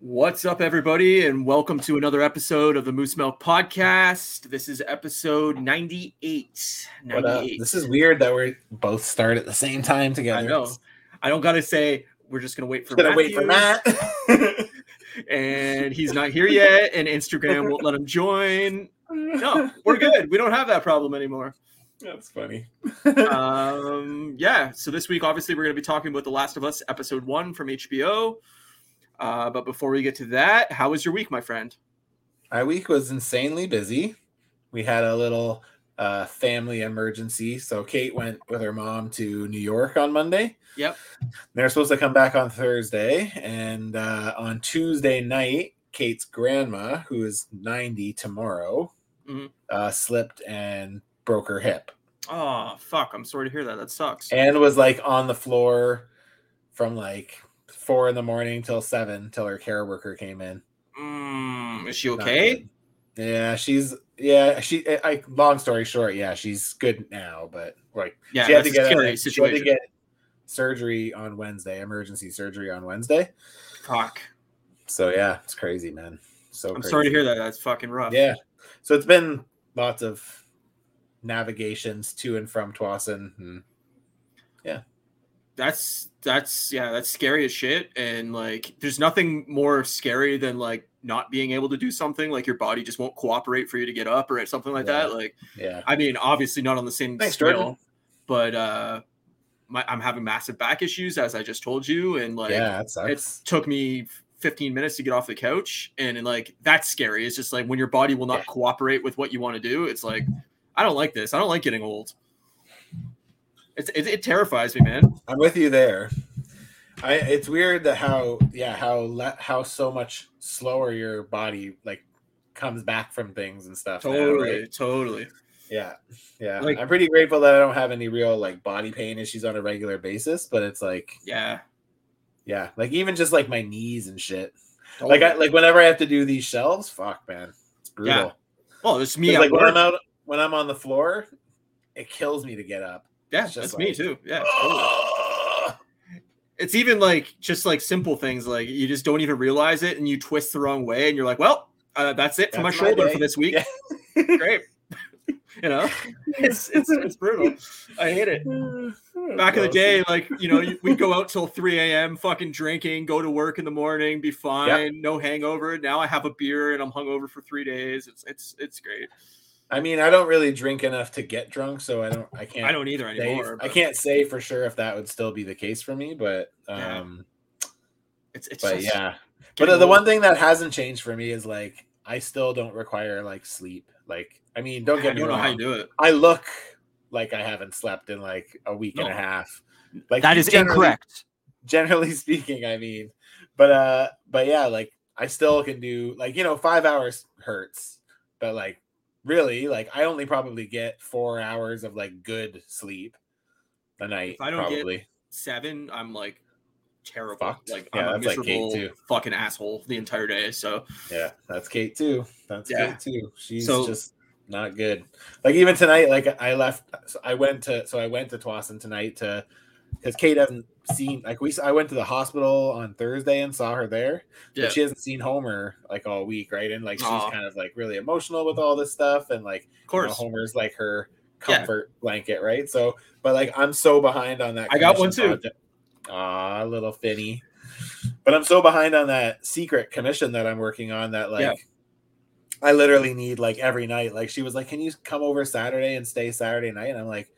What's up, everybody, and welcome to another episode of the Moose Milk Podcast. This is episode 98. What up? 98. This is weird that we both start at the same time together. I know. I don't got to say, we're just going to wait for Gonna wait for Matt. And he's not here yet, and Instagram won't let him join. No, we're good. We don't have that problem anymore. That's funny. um, yeah. So this week, obviously, we're going to be talking about The Last of Us, episode one from HBO. Uh, but before we get to that, how was your week, my friend? My week was insanely busy. We had a little uh, family emergency. So Kate went with her mom to New York on Monday. Yep. They're supposed to come back on Thursday. And uh, on Tuesday night, Kate's grandma, who is 90 tomorrow, Mhm. uh, slipped and broke her hip Oh, fuck. I'm sorry to hear that. That sucks. and was like on the floor from like four in the morning till seven till her care worker came in. Mm, is she okay? Yeah, she's yeah. She I, long story short, yeah, she's good now, but like Yeah, she had to get a she had to get surgery on Wednesday, emergency surgery on Wednesday. Fuck. So yeah, it's crazy, man. So I'm crazy. sorry to hear that. That's fucking rough. Yeah, so it's been lots of navigations to and from Tsawwassen. And That's that's yeah, that's scary as shit. And like there's nothing more scary than like not being able to do something, like your body just won't cooperate for you to get up or something like Yeah. that. Like yeah, I mean, obviously not on the same Thanks, scale, Jordan. but uh my, I'm having massive back issues as I just told you, and like yeah, it it took me 15 minutes to get off the couch and, and like that's scary it's just like when your body will not Yeah. cooperate with what you want to do it's like i don't like this i don't like getting old it's, it, it terrifies me man I'm with you there. I it's weird that how yeah how le- how so much slower your body like comes back from things and stuff. now, totally right? totally Yeah, yeah. Like- I'm pretty grateful that I don't have any real like body pain issues on a regular basis. But it's like yeah yeah, like even just like my knees and shit. totally. Like I like whenever I have to do these shelves, fuck man, it's brutal. well it's me like at when. I'm out when I'm on the floor, it kills me to get up. Yeah it's that's me too yeah totally. it's even like just like simple things like you just don't even realize it and you twist the wrong way and you're like well uh, that's it for my shoulder day. for this week Yeah. great you know it's it's it's brutal i hate it back in the day, like you know, we'd go out till 3 a.m. fucking drinking, go to work in the morning, be fine, no hangover. Now I have a beer and I'm hungover for three days. It's it's it's great. I mean, I don't really drink enough to get drunk, so I don't. I can't. I don't either say- anymore. I can't say for sure if that would still be the case for me, but Yeah. um, It's it's but just yeah. But uh, the one thing that hasn't changed for me is like I still don't require like sleep. Like, I mean, don't I get me don't know how you do it. I look like I haven't slept in like a week and a half. Like That is generally- incorrect. Generally speaking, I mean, but uh, but yeah, like I still can do like you know five hours hurts, but like really, like I only probably get four hours of like good sleep a night. If I don't get- Seven, I'm like terrible. Fucked. Like Yeah, I'm a like miserable too. fucking asshole the entire day. So Yeah, that's Kate too. That's Yeah. Kate too. She's So- just not good. Like even tonight, like I left. so I went to so I went to Tsawwassen tonight to because Kate hasn't seen like we. I went to the hospital on Thursday and saw her there, yeah, but she hasn't seen Homer like all week, right? And like she's Aw. kind of like really emotional with all this stuff, and like of you know, course. Homer's like her Yeah. comfort blanket, right? So, but like I'm so behind on that. I got one too. project. Aw, little Finny. But I'm so behind on that secret commission that I'm working on that like Yeah. I literally need like every night. Like she was like, "Can you come over Saturday and stay Saturday night?" And I'm like,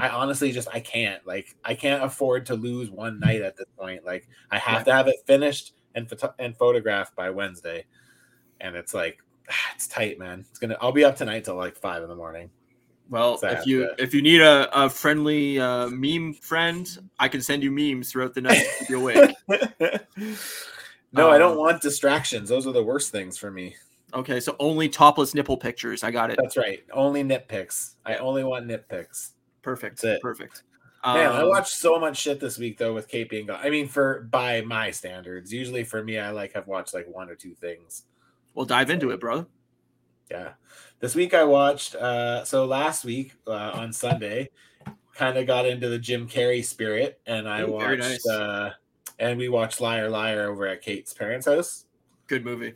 I honestly just I can't. Like I can't afford to lose one night at this point. Like I have Yeah. to have it finished and photo- and photographed by Wednesday. And it's like it's tight, man. It's gonna. I'll be up tonight till like five in the morning. Well, So if you to- if you need a, a friendly uh, meme friend, I can send you memes throughout the night to keep you awake. no, I don't Um, want distractions. Those are the worst things for me. Okay, so only topless nipple pictures. I got it. That's right. Only nitpicks. I only want nitpicks. Perfect. That's it. Perfect. Man, I Um, watched so much shit this week though with Kate being gone. I mean, for by my standards, usually for me, I like have watched like one or two things. We'll dive into it, bro. Yeah. This week I watched uh so last week uh, on Sunday kind of got into the Jim Carrey spirit and I Ooh, watched nice. uh and we watched Liar Liar over at Kate's parents' house. Good movie.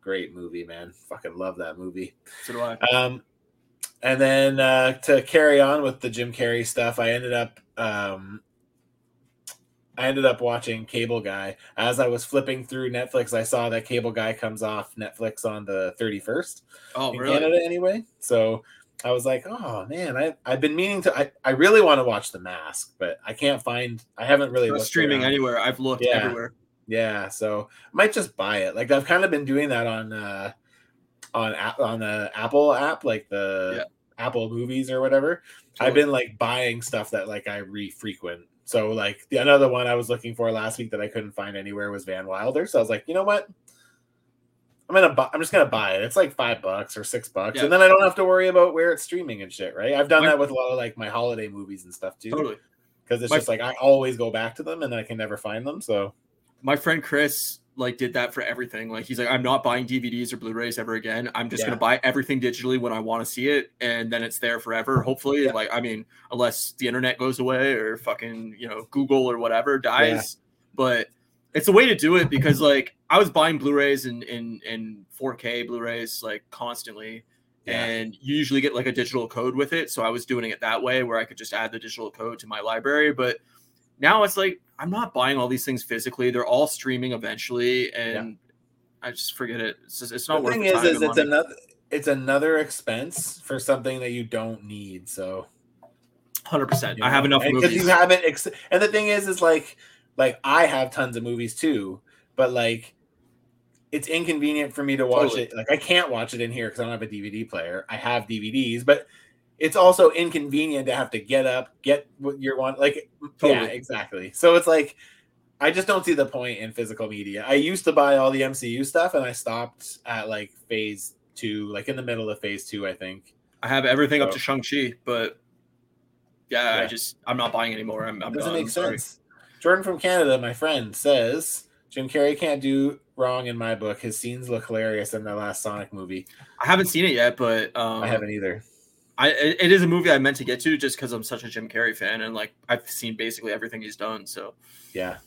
Great movie, man. Fucking love that movie. So do I. Um, and then uh, to carry on with the Jim Carrey stuff, I ended up um, I ended up watching Cable Guy. As I was flipping through Netflix, I saw that Cable Guy comes off Netflix on the 31st Oh, in really? Canada anyway. So I was like, oh man, I, I've been meaning to. I, I really want to watch The Mask, but I can't find. I haven't really streaming around. anywhere. I've looked Yeah. everywhere. Yeah, so I might just buy it. Like I've kind of been doing that on uh on on the Apple app, like the Yeah. Apple movies or whatever. I've been like buying stuff that like I re-frequent. So like the another one I was looking for last week that I couldn't find anywhere was Van Wilder. So I was like, you know what? I'm gonna buy. I'm just gonna buy it. It's like five bucks or six bucks, Yeah. and then I don't have to worry about where it's streaming and shit. Right? I've done that with a lot of like my holiday movies and stuff too, Totally. because it's My- just like I always go back to them and I can never find them. So My friend Chris like did that for everything. Like he's like, I'm not buying DVDs or Blu-rays ever again. I'm just Yeah. gonna buy everything digitally when I want to see it, and then it's there forever. Hopefully, Yeah. like I mean, unless the internet goes away or fucking you know Google or whatever dies. But it's a way to do it because like I was buying Blu-rays and in in 4K Blu-rays like constantly. Yeah. And you usually get like a digital code with it. So I was doing it that way where I could just add the digital code to my library. But now it's like I'm not buying all these things physically. They're all streaming eventually, and I just forget it. It's just, it's not the worth thing the is, time is and it's money. another it's another expense for something that you don't need. So Hundred percent. I have enough and 'cause movies. you haven't. Ex- and the thing is, is like like I have tons of movies too, but like it's inconvenient for me to watch Totally. it. Like I can't watch it in here because I don't have a DVD player. I have DVDs, but it's also inconvenient to have to get up, get what you want. Like yeah, exactly. So it's like. I just don't see the point in physical media. I used to buy all the MCU stuff and I stopped at like phase two, like in the middle of phase two, I think. I have everything up to Shang Chi, but yeah, I just I'm not buying anymore. I'm, I'm doesn't done. make sense. Jordan from Canada, my friend, says Jim Carrey can't do wrong in my book. His scenes look hilarious in the last Sonic movie. I haven't seen it yet, but um, I haven't either. I it, is a movie I meant to get to just because I'm such a Jim Carrey fan and like I've seen basically everything he's done. So Yeah,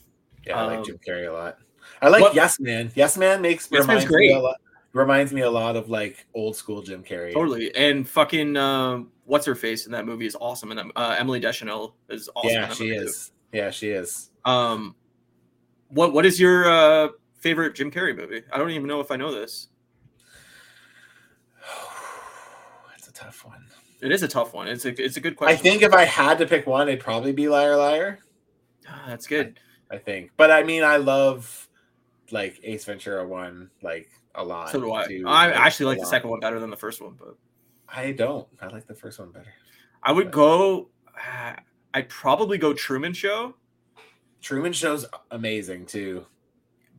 yeah, I like Um, Jim Carrey a lot. I like what- Yes Man. Yes Man makes Yes reminds great. me a lot. Reminds me a lot of like old school Jim Carrey. totally. And fucking um, what's her face in that movie is awesome. And uh, Emily Deschanel is awesome. yeah, she movie, too. is. Yeah, she is. Um, what what is your uh favorite Jim Carrey movie? I don't even know if I know this. It's a tough one. It is a tough one. It's a it's a good question. I think if I had to pick one, it'd probably be Liar Liar. Ah, that's good. I think. But I mean, I love like Ace Ventura one like a lot. So do I. too, I actually like the lot. second one better than the first one, but I don't. I like the first one better. I would Right. go. ah, I'd probably go Truman Show. Truman Show's amazing too.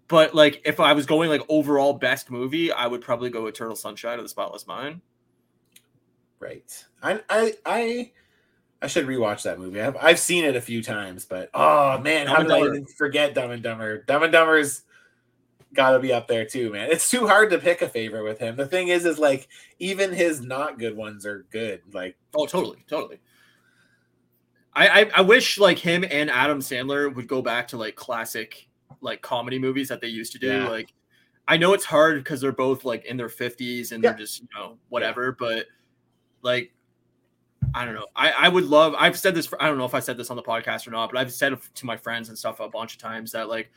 But like, if I was going like overall best movie, I would probably go Eternal Sunshine of the Spotless Mind. Right. I I I I should rewatch that movie. I've I've seen it a few times, but oh man, Dumb how did I even forget Dumb and Dumber? Dumb and Dumber's got to be up there too, man. It's too hard to pick a favorite with him. The thing is, is like even his not good ones are good. Like Oh, totally, totally. I, I I wish like him and Adam Sandler would go back to like classic like comedy movies that they used to do. Yeah. Like, I know it's hard because they're both like in their fifties and Yeah. they're just you know whatever, but like. I don't know. I, I would love. I've said this. For, I don't know if I said this on the podcast or not, but I've said it to my friends and stuff a bunch of times that like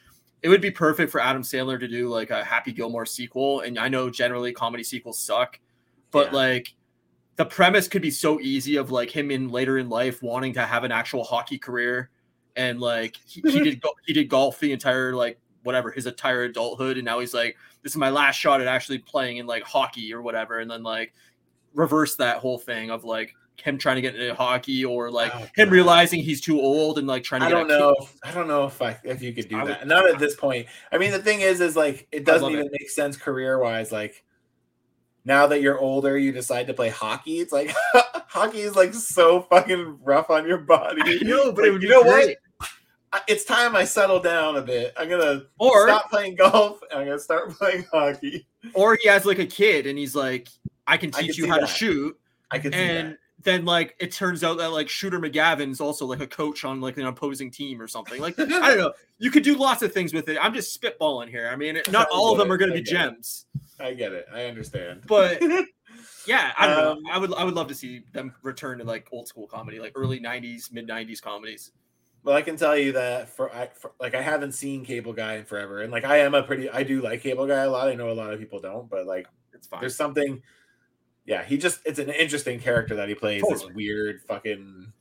it would be perfect for Adam Sandler to do like a Happy Gilmore sequel. And I know generally comedy sequels suck, but Yeah. like the premise could be so easy of like him in later in life wanting to have an actual hockey career and like he, he did go- he did golf the entire like whatever his entire adulthood and now he's like this is my last shot at actually playing in like hockey or whatever and then like reverse that whole thing of like him trying to get into hockey or like Oh, him realizing he's too old and like trying to I don't know. I don't know if I if you could do I would- that. Not at this point. I mean, the thing is, is like it doesn't even make sense career wise. Like now that you're older, you decide to play hockey. It's like hockey is like so fucking rough on your body. I know, but Like, it would you be know great. what? It's time I settle down a bit. I'm gonna Or stop playing golf and I'm gonna start playing hockey. or he has like a kid and he's like, I can I teach can you how to shoot. I see And that. then like it turns out that like Shooter McGavin's also like a coach on like an opposing team or something. Like I don't know. You could do lots of things with it. I'm just spitballing here. I mean, not all of them are going to be gems. It. I get it. I understand. But yeah, I don't um, know. I would I would love to see them return to like old school comedy, like early '90s, mid '90s comedies. Well, I can tell you that for, I, for like I haven't seen Cable Guy in forever, and like I am a pretty I do like Cable Guy a lot. I know a lot of people don't, but like it's fine. There's something yeah, he just it's an interesting character that he plays. Totally. This weird fucking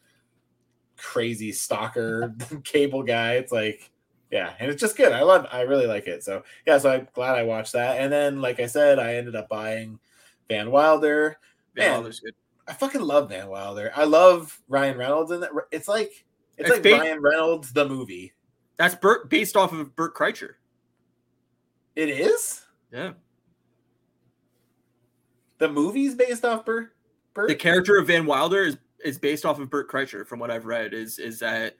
crazy stalker cable guy. It's like yeah, and it's just good. I love I really like it. So yeah, so I'm glad I watched that. And then like I said, I ended up buying Van Wilder. Van Wilder's good. I fucking love Van Wilder. I love Ryan Reynolds in that. It's like it's, it's like based, Ryan Reynolds the movie. That's Bert based off of Bert Kreischer. It is? Yeah. The movie's based off Bert. Bert? The character of Van Wilder is is based off of Bert Kreischer, from what I've read. Is is that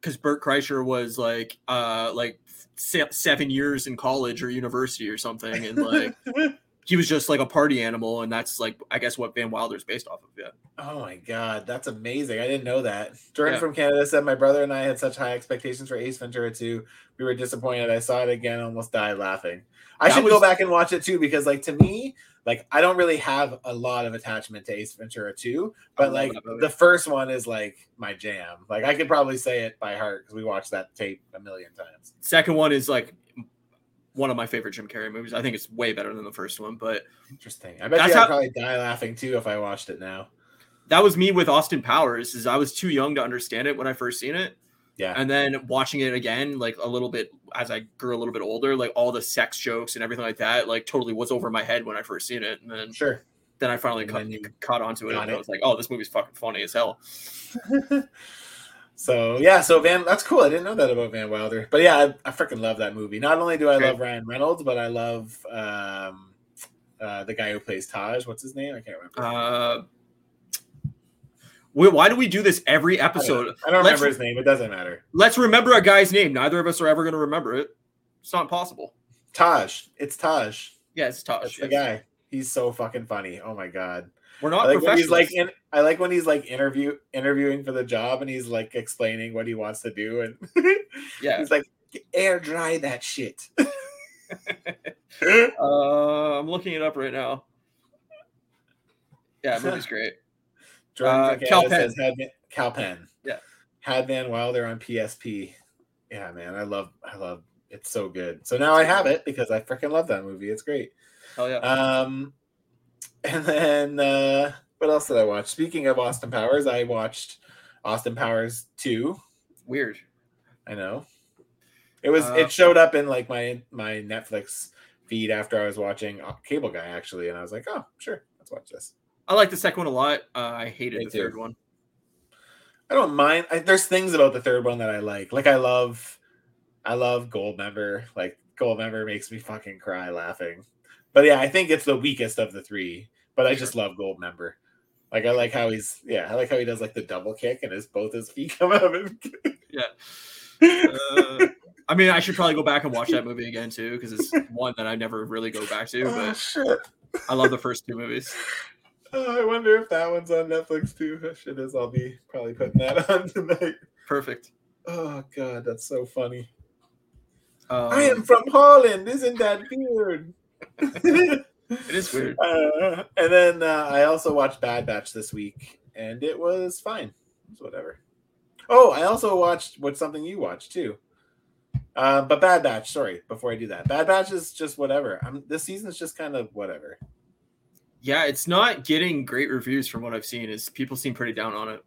because Bert Kreischer was like uh like seven years in college or university or something, and like he was just like a party animal, and that's like I guess what Van Wilder's based off of. Yeah. Oh my god, that's amazing! I didn't know that. Jordan yeah. from Canada said my brother and I had such high expectations for Ace Ventura 2. We were disappointed. I saw it again, almost died laughing. I that should was... go back and watch it too because, like, to me, like I don't really have a lot of attachment to Ace Ventura 2, but oh, like the first one is like my jam. Like I could probably say it by heart because we watched that tape a million times. Second one is like one of my favorite Jim Carrey movies. I think it's way better than the first one, but interesting. I bet you I'd how, probably die laughing too if I watched it now. That was me with Austin Powers. Is I was too young to understand it when I first seen it. Yeah. And then watching it again, like a little bit as I grew a little bit older, like all the sex jokes and everything like that, like totally was over my head when I first seen it. And then sure. Then I finally caught, caught onto it and it. I was like, oh, this movie's fucking funny as hell. so yeah, so Van that's cool. I didn't know that about Van Wilder. But yeah, I, I freaking love that movie. Not only do I okay. love Ryan Reynolds, but I love um uh the guy who plays Taj. What's his name? I can't remember. Uh why do we do this every episode? I don't, I don't remember his name. It doesn't matter. Let's remember a guy's name. Neither of us are ever going to remember it. It's not possible. Taj. It's Taj. Yeah, it's Taj. That's yes. the guy. He's so fucking funny. Oh my god. We're not I like He's like in, I like when he's like interview interviewing for the job and he's like explaining what he wants to do and yeah, he's like air dry that shit. uh, I'm looking it up right now. Yeah, movie's great. Uh, Kal Penn. Had, Kal Penn. Yeah. Had Van Wilder on PSP. Yeah, man, I love, I love. It's so good. So now I have it because I freaking love that movie. It's great. Oh, yeah. Um, and then uh, what else did I watch? Speaking of Austin Powers, I watched Austin Powers two. Weird. I know. It was. Uh, it showed up in like my my Netflix feed after I was watching Cable Guy actually, and I was like, oh, sure, let's watch this. I like the second one a lot. Uh, I hated Me the too. third one. I don't mind. I, there's things about the third one that I like. Like I love, I love Goldmember. Like Goldmember makes me fucking cry laughing. But yeah, I think it's the weakest of the three. But I just love Goldmember. Like I like how he's yeah, I like how he does like the double kick and his both his feet come out of him. yeah. Uh, I mean, I should probably go back and watch that movie again too because it's one that I never really go back to. But oh, I love the first two movies. Oh, I wonder if that one's on Netflix too. Shit is, I'll be probably putting that on tonight. Perfect. Oh god, that's so funny. Um, I am from Holland. Isn't that weird? it is weird. Uh, and then uh, I also watched Bad Batch this week, and it was fine. It's whatever. Oh, I also watched what's something you watched too. Uh, but Bad Batch. Sorry, before I do that, Bad Batch is just whatever. I'm this season is just kind of whatever. Yeah, it's not getting great reviews from what I've seen. Is people seem pretty down on it.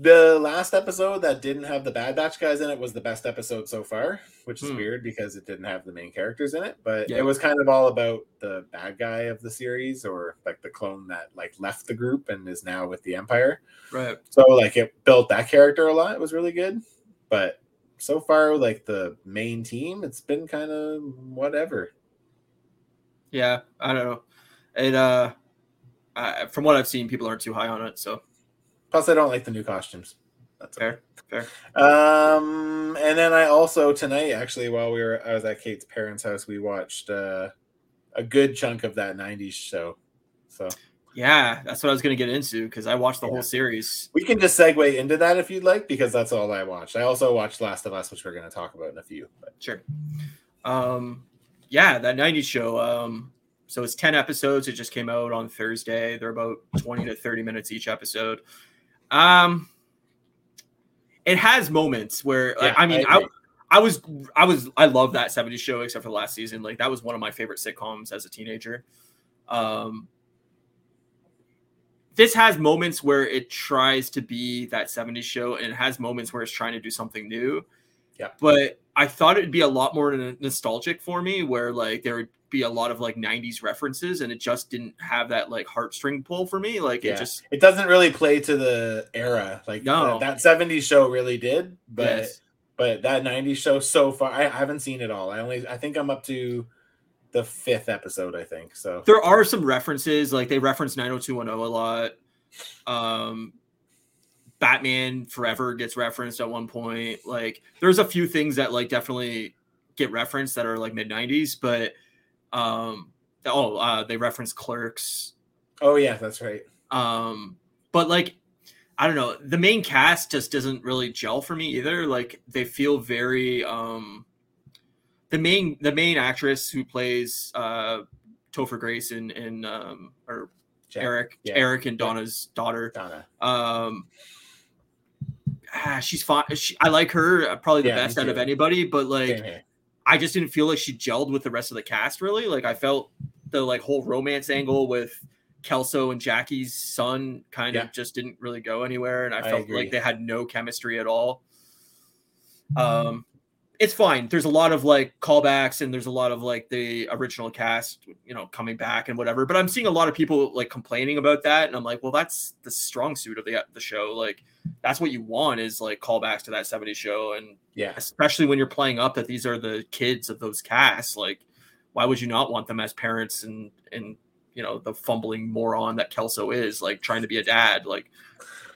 The last episode that didn't have the Bad Batch guys in it was the best episode so far, which is hmm. weird because it didn't have the main characters in it. But yeah. it was kind of all about the bad guy of the series, or like the clone that like left the group and is now with the Empire. Right. So like it built that character a lot. It was really good, but so far like the main team, it's been kind of whatever. Yeah, I don't know it uh, from what I've seen, people aren't too high on it. So, plus, I don't like the new costumes. That's fair. Fair. Um, and then I also tonight, actually, while we were, I was at Kate's parents' house, we watched uh, a good chunk of that '90s show. So Yeah, that's what I was going to get into because I watched the Yeah. whole series. We can just segue into that if you'd like, because that's all I watched. I also watched Last of Us, which we're going to talk about in a few. But Sure. Um, yeah, that 90s show. Um, so it's 10 episodes. It just came out on Thursday. They're about 20 to 30 minutes each episode. Um, it has moments where Yeah, I mean, I I. I, was, I was, I love that 70s show except for the last season. Like that was one of my favorite sitcoms as a teenager. Um, this has moments where it tries to be that 70s show and it has moments where it's trying to do something new. Yeah. But I thought it'd be a lot more nostalgic for me where like there would be a lot of like 90s references and it just didn't have that like heartstring pull for me. Like Yeah. it just it doesn't really play to the era. Like No. that, that 70s show really did, but yes. but that 90s show so far, I, I haven't seen it all. I only I think I'm up to the fifth episode, I think. So there are some references like they reference 90210 a lot. Um Batman Forever gets referenced at one point. Like there's a few things that like definitely get referenced that are like mid 90s, but um oh uh they reference clerks oh yeah, that's right. um but like i don't know the main cast just doesn't really gel for me either like they feel very um the main the main actress who plays uh topher grace and, and um or Jack, eric yeah. eric and donna's daughter Donna. um ah, she's fine she, i like her uh, probably the Yeah, best out of anybody but like. I just didn't feel like she gelled with the rest of the cast really. Like I felt the like whole romance angle with Kelso and Jackie's son kind Yeah. of just didn't really go anywhere, and I I felt agree. like they had no chemistry at all. Um, it's fine. There's a lot of like callbacks, and there's a lot of like the original cast, you know, coming back and whatever. But I'm seeing a lot of people like complaining about that, and I'm like, well, that's the strong suit of the the show. Like that's what you want is like callbacks to that 70s show, and Yeah. especially when you're playing up that these are the kids of those casts like why would you not want them as parents and and you know the fumbling moron that kelso is like trying to be a dad like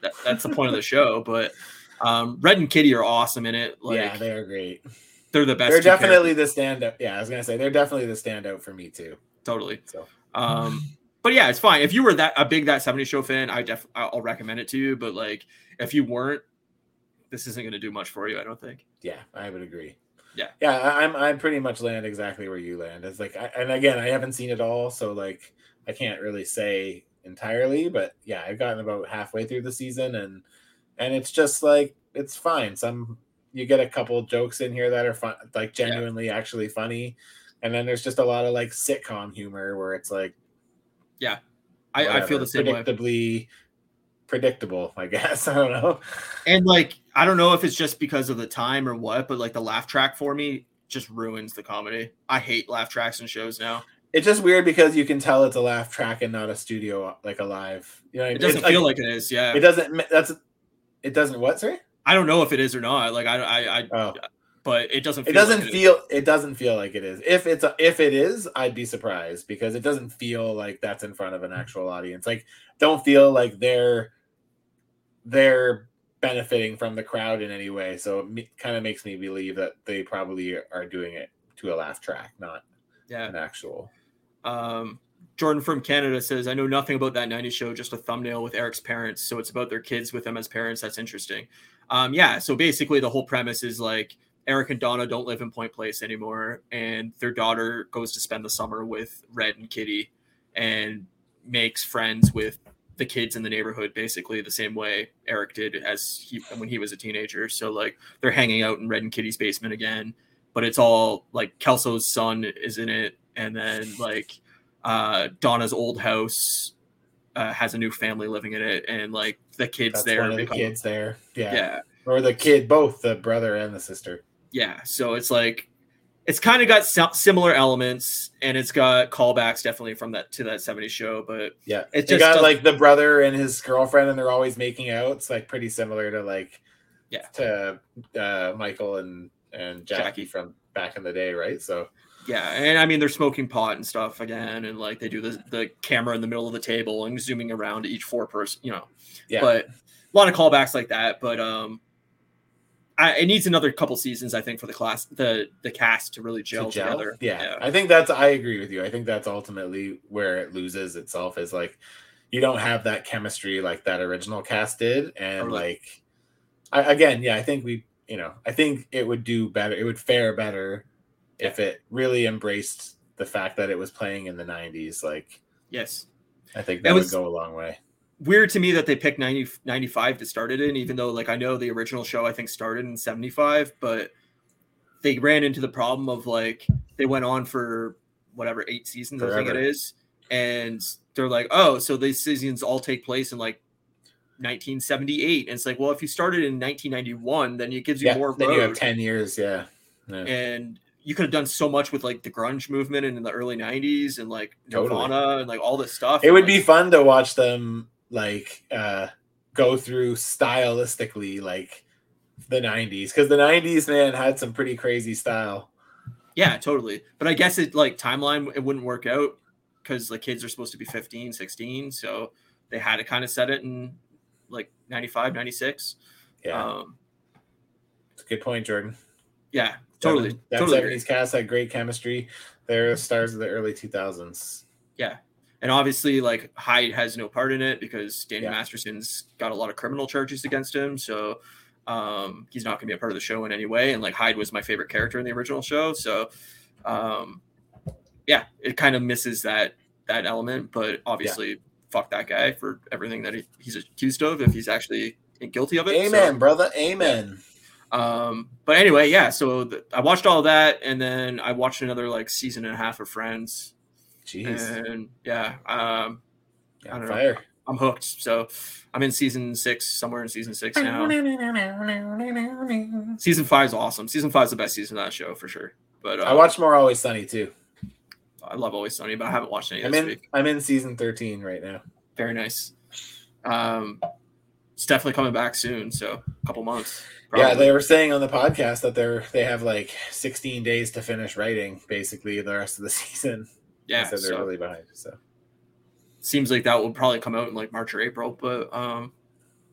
that, that's the point of the show but um red and kitty are awesome in it like yeah, they're great. they're the best They're two characters. definitely the standout. Yeah, I was gonna say they're definitely the standout for me too. totally So um but yeah it's fine if you were that a big that 70 show fan i def i'll recommend it to you but like if you weren't this isn't going to do much for you i don't think yeah, I would agree. Yeah. yeah, I- I'm I'm pretty much land exactly where you land. It's like, I, and again, I haven't seen it all, so like I can't really say entirely, but yeah, I've gotten about halfway through the season, and and it's just like it's fine. Some you get a couple jokes in here that are fun, like genuinely actually funny, and then there's just a lot of like sitcom humor where it's like yeah, I, I feel the same way predictably predictable. I guess I don't know. And like, I don't know if it's just because of the time or what, but like the laugh track for me just ruins the comedy. I hate laugh tracks in shows now. It's just weird because you can tell it's a laugh track and not a studio like a live. You know, It doesn't It's feel like it is. Yeah, it doesn't. That's it. Doesn't what? Sorry. I don't know if it is or not. Like, I, I, I Oh, but it doesn't. it doesn't like feel. It doesn't feel like it is. If it's a, if it is, I'd be surprised because it doesn't feel like that's in front of an mm. actual audience. Like, don't feel like they're they're benefiting from the crowd in any way. So it kind of makes me believe that they probably are doing it to a laugh track, not Yeah. an actual. Um, Jordan from Canada says, I know nothing about that 90s show, just a thumbnail with Eric's parents. So it's about their kids with them as parents. That's interesting. Um, yeah. So basically, the whole premise is like Eric and Donna don't live in Point Place anymore, and their daughter goes to spend the summer with Red and Kitty and makes friends with the kids in the neighborhood basically the same way Eric did as he when he was a teenager. So like they're hanging out in Red and Kitty's basement again, but it's all like Kelso's son is in it, and then like uh Donna's old house uh, has a new family living in it, and like the kids That's there of the kids there. Yeah. yeah, Or the kid, both the brother and the sister. yeah. So it's like it's kind of got si- similar elements, and it's got callbacks definitely from that to that '70s show, but Yeah. It just got like the brother and his girlfriend and they're always making out. It's like pretty similar to like Yeah. to uh Michael and and Jackie, Jackie. from back in the day, right? So yeah, and I mean they're smoking pot and stuff again, and like they do the the camera in the middle of the table and zooming around each four person, you know. yeah. But a lot of callbacks like that, but um. I, it needs another couple seasons, I think, for the class, the the cast to really to gel, gel. together. Yeah. I think that's I agree with you. I think that's ultimately where it loses itself is like you don't have that chemistry like that original cast did, and Totally. like I, again, yeah, I think we, you know, I think it would do better. It would fare better if it really embraced the fact that it was playing in the '90s. Like, Yes. I think It that was- would go a long way. Weird to me that they picked 90, 95 to start it in, even though like I know the original show I think started in 75, but they ran into the problem of like they went on for whatever eight seasons, I think it is. And they're like, oh, so these seasons all take place in like 1978. And it's like, well, if you started in 1991, then it gives you Yeah, more then you have ten years. Yeah, yeah. and you could have done so much with like the grunge movement in the early 90s and like Totally. Nirvana and like all this stuff. it would And, be fun to watch them like uh go through stylistically like the 90s because the 90s man had some pretty crazy style yeah, totally. But I guess it like timeline it wouldn't work out because the kids are supposed to be 15, 16. So they had to kind of set it in like 95, 96. yeah Um, it's a good point jordan yeah, totally. Seven- that totally. 70s agree. cast had great chemistry they're stars of the early 2000s Yeah. And obviously, like Hyde has no part in it because Danny Yeah. Masterson's got a lot of criminal charges against him. So um, he's not going to be a part of the show in any way. And like Hyde was my favorite character in the original show. So um, yeah, it kind of misses that that element. But obviously, fuck that guy for everything that he, he's accused of if he's actually guilty of it. So- amen brother amen um, but anyway, yeah. So I watched all that, and then I watched another like season and a half of Friends, jeez and yeah, um, You're I on don't know. fire I'm hooked. So I'm in season six, somewhere in season six now. Season five is awesome. Season five is the best season of that show for sure. But uh, i watched more always sunny too I love Always Sunny, but I haven't watched any i'm in week. i'm in season 13 right now Very nice. Um, it's definitely coming back soon. So a couple months. Yeah, they were saying on the podcast that they're they have like 16 days to finish writing basically the rest of the season. Yeah. so they're really behind. So seems like that will probably come out in like March or April. But um,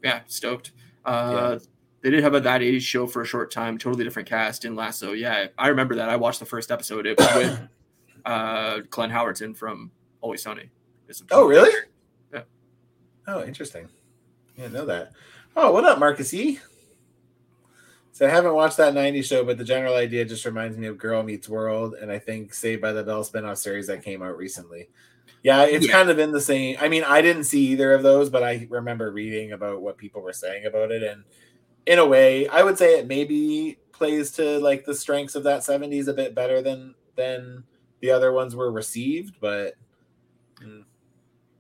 yeah, stoked. Uh, They did have a that '80s show for a short time, totally different cast in Lasso. Yeah, I remember that. I watched the first episode. It was with uh, Glenn Howerton from Always Sunny. Oh, really? Yeah. Oh, interesting. Yeah, I know that. Oh, what up, Marcus E? So I haven't watched that 90s show, but the general idea just reminds me of Girl Meets World, and I think Saved by the Bell spinoff series that came out recently. Yeah, it's Yeah. kind of in the same. I mean, I didn't see either of those, but I remember reading about what people were saying about it, and in a way, I would say it maybe plays to like the strengths of that 70s a bit better than than the other ones were received, but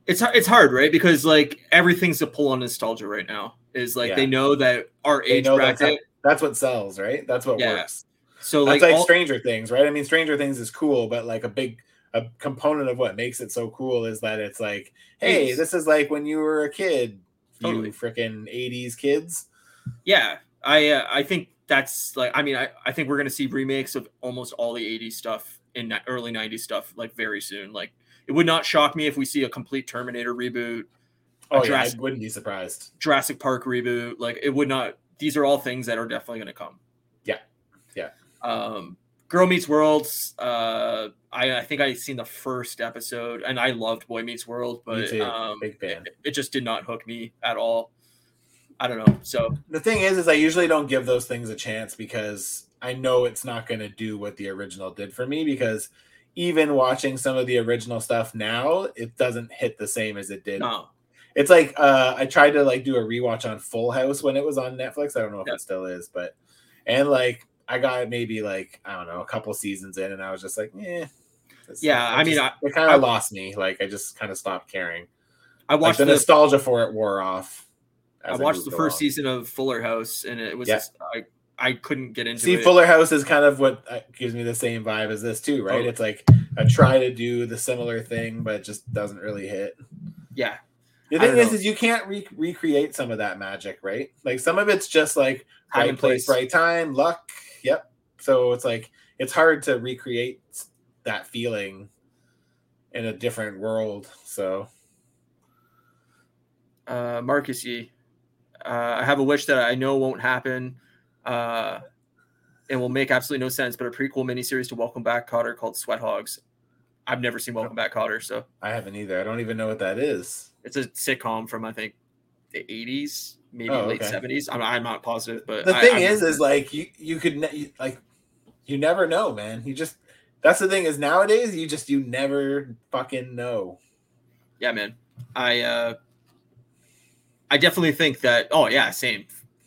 it's it's hard, right? Because like everything's a pull on nostalgia right now. Is like Yeah. they know that our they age bracket. That's what sells, right? That's what Yeah. works. So That's like, like all- Stranger Things, right? I mean, Stranger Things is cool, but like a big a component of what makes it so cool is that it's like, hey, this is like when you were a kid, Totally. you freaking '80s kids. yeah, I uh, I think that's like I mean I, I think we're gonna see remakes of almost all the '80s stuff in that early '90s stuff like very soon. Like it would not shock me if we see a complete Terminator reboot, Oh yeah, I wouldn't be surprised. Jurassic Park reboot. Like it would not. These are all things that are definitely gonna come. Yeah. Yeah. Um, Girl Meets World. Uh, I I think I seen the first episode and I loved Boy Meets World, but too. um, Big fan. it, it just did not hook me at all. I don't know. So The thing is, is I usually don't give those things a chance because I know it's not going to do what the original did for me. Because even watching some of the original stuff now, it doesn't hit the same as it did no, It's like uh I tried to like do a rewatch on Full House when it was on Netflix. I don't know if Yeah. it still is, but and like I got maybe like I don't know a couple seasons in, and I was just like, yeah, Yeah, I mean, I- it kind of lost me. Like I just kind of stopped caring. I Like watched the the nostalgia for it wore off. I watched moved the first along. season of Fuller House, and it was Yeah. just, I I couldn't get into it. See, it. Fuller House is kind of what uh, gives me the same vibe as this too, right? Totally. It's like I try to do the similar thing, but it just doesn't really hit. yeah, The thing is, know. is you can't re- recreate some of that magic, right? Like some of it's just like right place, place. right time, luck. Yep. So it's like it's hard to recreate that feeling in a different world. So uh, Marcus E. Uh, I have a wish that I know won't happen, uh, and will make absolutely no sense. But a prequel miniseries to Welcome Back Kotter called Sweat Hogs. I've never seen Welcome Back Kotter, so I haven't either. I don't even know what that is. It's a sitcom from I think the 80s, maybe Oh, late okay. 70s. I'm, I'm not positive, but The I- thing I've is, is like you you could ne- you, like you never know, man. You just that's the thing is nowadays you just you never fucking know. yeah, man. I uh I definitely think that oh yeah, same.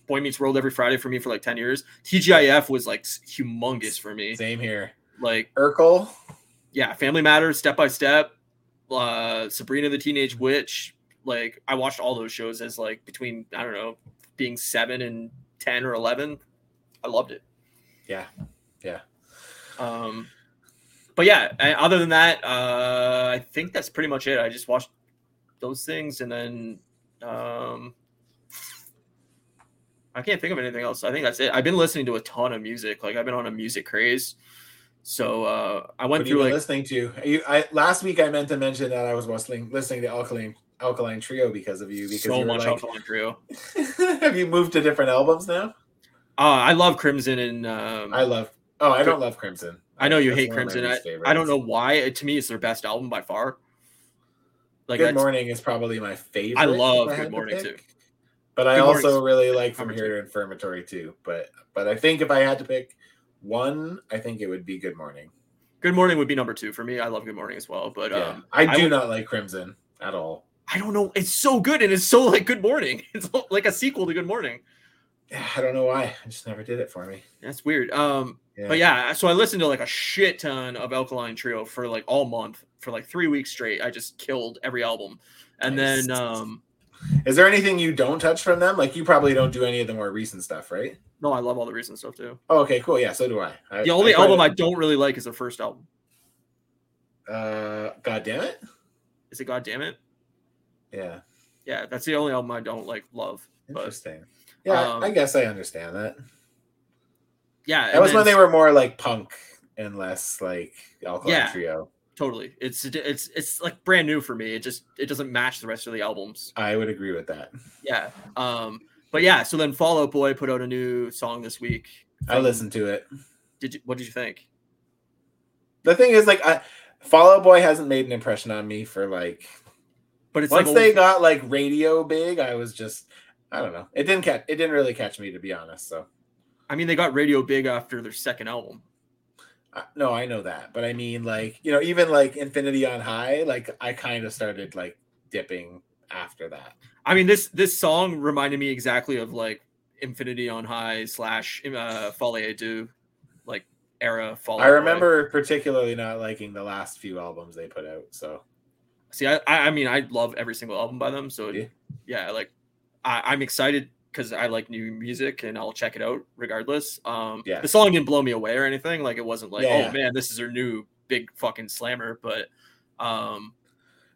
Boy Meets World every Friday for me for like 10 years. TGIF was like humongous for me. Same here. Like Urkel. yeah, Family Matters, Step by Step, uh Sabrina the Teenage Witch. Like I watched all those shows as like between I don't know, being 7 and 10 or 11. I loved it. Yeah. Yeah. Um but yeah, other than that, uh I think that's pretty much it. I just watched those things and then um I can't think of anything else. I think that's it. I've been listening to a ton of music. Like I've been on a music craze. So uh I went What have you through like listening to? You, I last week I meant to mention that I was listening listening to Alkaline Alkaline Trio because of you. Because so you much like, Alkaline Trio. have you moved to different albums now? Uh, I love Crimson and um, I love. Oh, I don't love Crimson. I know you That's hate one of my Crimson. I. I don't know why. To me, it's their best album by far. Like Good Morning is probably my favorite. I love if Good had to Morning, too. But I also really like From Here to Infirmary too. But but I think if I had to pick one, I think it would be Good Morning. Good Morning would be number two for me. I love Good Morning as well, but Yeah, um, I do would- not like Crimson at all. I don't know. It's so good and it's so like Good Morning. It's like a sequel to Good Morning. Yeah, I don't know why. I just never did it for me. That's weird. Um, Yeah. but yeah, so I listened to like a shit ton of Alkaline Trio for like all month for like three weeks straight. I just killed every album, and Nice. then um, Is there anything you don't touch from them? Like you probably don't do any of the more recent stuff, right? no, I love all the recent stuff too. Oh, okay, cool. Yeah, so do I. I The only I album I don't really like is the first album. uh, God damn it. Is it God damn it? Yeah, Yeah, that's the only album I don't like love. But interesting. Yeah, um, I guess I understand that. yeah, That was when they were more like punk and less like Alkaline Yeah. Trio. Totally. It's it's it's like brand new for me. It just it doesn't match the rest of the albums. I would agree with that. Yeah. Um. But yeah. So then Fall Out Boy put out a new song this week. I listened to it. Did you? What did you think? The thing is, like, I, Fall Out Boy hasn't made an impression on me for like But it's once like they old- got like radio big. I was just, I don't know. It didn't catch. It didn't really catch me to be honest. So I mean, they got radio big after their second album. I, no, I know that, but I mean, like, you know, even like Infinity on High, like, I kind of started like dipping after that. I mean, this this song reminded me exactly of like Infinity on High slash uh, Folie à Deux, like era Fall. I remember particularly not liking the last few albums they put out. So See, I, I I mean, I love every single album by them. So Yeah. yeah, like I, I'm excited because I like new music and I'll check it out regardless. Um, Yeah. the song didn't blow me away or anything. Like it wasn't like, Yeah, oh man, this is their new big fucking slammer. But um,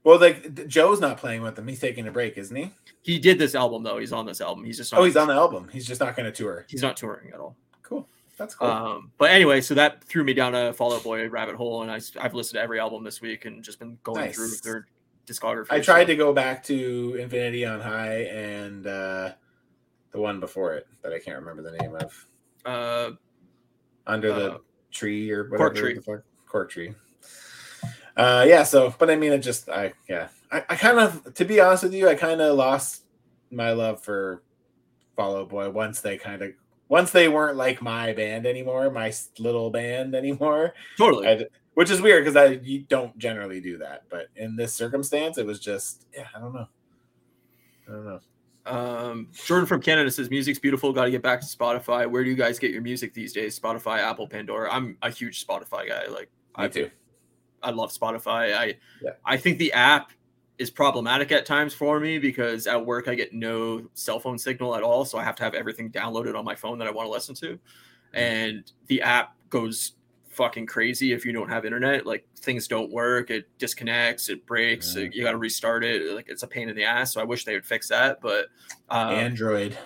Well, like Joe's not playing with them. He's taking a break, isn't he? he did this album though. He's on this album. He's just not, Oh, he's on the album. He's just not going to tour. He's not touring at all. Cool. That's cool. Um, but anyway, so that threw me down a Fall Out Boy rabbit hole, and I, I've listened to every album this week and just been going through their discography. I tried so- to go back to Infinity on High and uh, the one before it that I can't remember the name of. Uh, Under the Uh, tree or whatever. Cork Tree. Cork tree. Uh, yeah. So, but I mean, it just, I yeah, I, I kind of, to be honest with you, I kind of lost my love for Fall Out Boy once they kind of, once they weren't like my band anymore, my little band anymore. totally. I, which is weird because I you don't generally do that, but in this circumstance, it was just, yeah, I don't know. I don't know. Um, Jordan from Canada says music's beautiful. Got to get back to Spotify. Where do you guys get your music these days? Spotify, Apple, Pandora. I'm a huge Spotify guy. Like Me I too. I love Spotify. I Yeah. I think the app is problematic at times for me because at work I get no cell phone signal at all, so I have to have everything downloaded on my phone that I want to listen to, and the app goes fucking crazy if you don't have internet. Like things don't work, it disconnects, it breaks, Yeah. you got to restart it. Like it's a pain in the ass. So I wish they would fix that, but um, Android.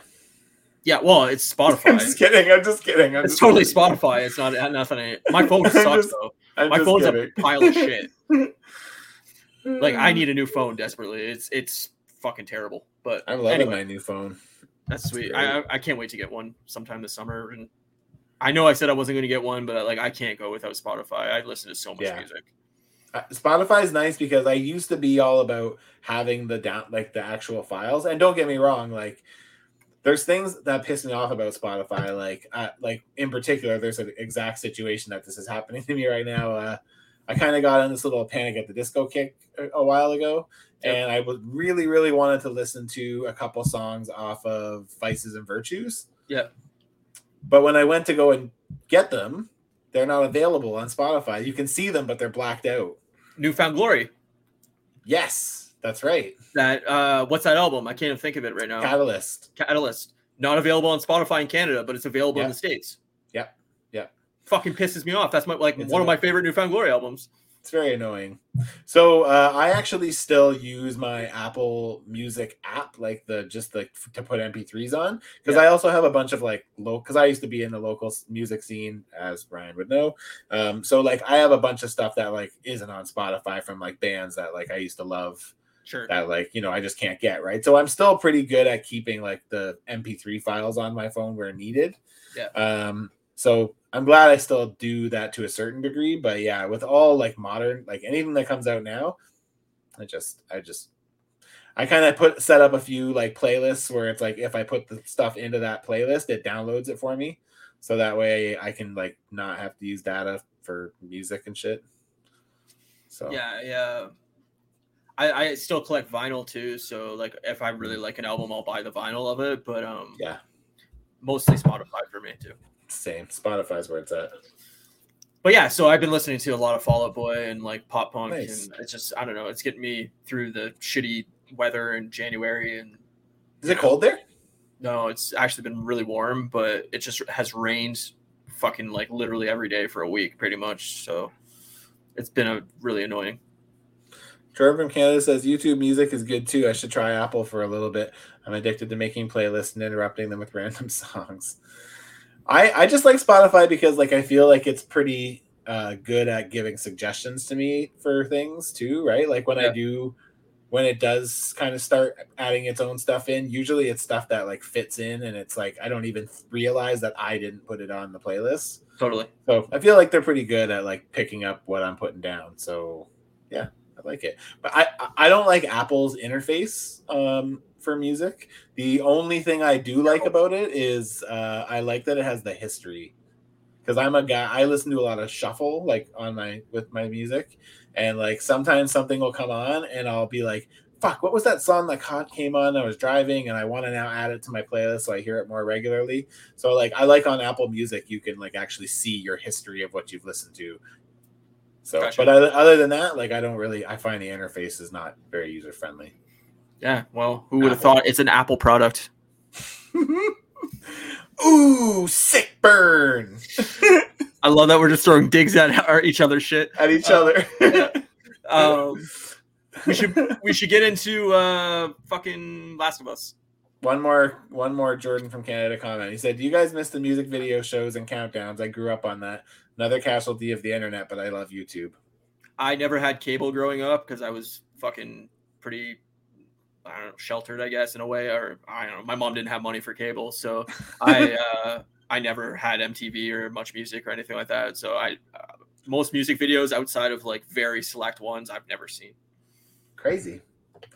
yeah, well, it's Spotify. I'm just kidding. I'm just kidding. I'm It's just totally kidding. Spotify. It's not nothing. My phone sucks just- though. I'm My phone's kidding. a pile of shit. Like I need a new phone desperately. It's it's fucking terrible. But I'm loving anyway, my new phone. that's sweet. I I- I can't wait to get one sometime this summer. And I know I said I wasn't going to get one, but like I can't go without Spotify. I listen to so much Yeah. music. Spotify is nice because I used to be all about having the down like the actual files. And don't get me wrong, like there's things that piss me off about Spotify. Like uh, like in particular, there's an exact situation that this is happening to me right now. Uh, I kind of got in this little panic at the disco kick a, a while ago, yep. and I was really really wanted to listen to a couple songs off of Vices and Virtues. Yeah. But when I went to go and get them, they're not available on Spotify. You can see them, but they're blacked out. New Found Glory. Yes, that's right. That uh what's that album? I can't even think of it right now. Catalyst. Catalyst. Not available on Spotify in Canada, but it's available yep. in the States. Yep. Yep. Fucking pisses me off. That's my like it's one of my favorite New Found Glory albums. It's very annoying. So uh, I actually still use my Apple Music app, like the just the to put MP3s on, because yeah. I also have a bunch of like low. Because I used to be in the local music scene, as Brian would know. Um, so like I have a bunch of stuff that like isn't on Spotify from like bands that like I used to love. Sure. That like you know I just can't get right. So I'm still pretty good at keeping like the MP3 files on my phone where needed. Yeah. Um. So I'm glad I still do that to a certain degree, but yeah, with all like modern, like anything that comes out now, I just, I just, I kind of put set up a few like playlists where it's like if I put the stuff into that playlist, it downloads it for me, so that way I can like not have to use data for music and shit. So yeah, yeah. I, I still collect vinyl too, so like if I really like an album, I'll buy the vinyl of it. But um, yeah, mostly Spotify for me too. Same. Spotify's where it's at. But yeah, so I've been listening to a lot of Fall Out Boy and like pop punk, nice. and it's just I don't know, it's getting me through the shitty weather in January. And is it know, cold there? No, it's actually been really warm, but it just has rained fucking like literally every day for a week, pretty much. So it's been a really annoying. Jordan from Canada says YouTube music is good too. I should try Apple for a little bit. I'm addicted to making playlists and interrupting them with random songs. I I just like Spotify because like I feel like it's pretty uh, good at giving suggestions to me for things too, right? Like when yeah. I do when it does kind of start adding its own stuff in, usually it's stuff that like fits in and it's like I don't even realize that I didn't put it on the playlist. Totally. So I feel like they're pretty good at like picking up what I'm putting down. So yeah, I like it. But I I don't like Apple's interface um for music. The only thing I do like about it is uh, I like that it has the history because I'm a guy. I listen to a lot of shuffle like on my with my music, and like sometimes something will come on and I'll be like, "Fuck, what was that song that caught came on? I was driving and I want to now add it to my playlist so I hear it more regularly." So like I like on Apple Music, you can like actually see your history of what you've listened to. So, gotcha. but other than that, like I don't really, I find the interface is not very user friendly. Yeah, well, who would have thought it's an Apple product? Ooh, sick burn. I love that we're just throwing digs at our, each other shit. At each uh, other. um, we should we should get into uh fucking Last of Us. One more one more Jordan from Canada comment. He said, Do you guys miss the music video shows and countdowns? I grew up on that. Another casualty of the internet, but I love YouTube. I never had cable growing up because I was fucking pretty I don't know, sheltered, I guess, in a way, or I don't know. My mom didn't have money for cable, so I uh, I never had MTV or MuchMusic or anything like that. So I uh, most music videos outside of like very select ones I've never seen. Crazy.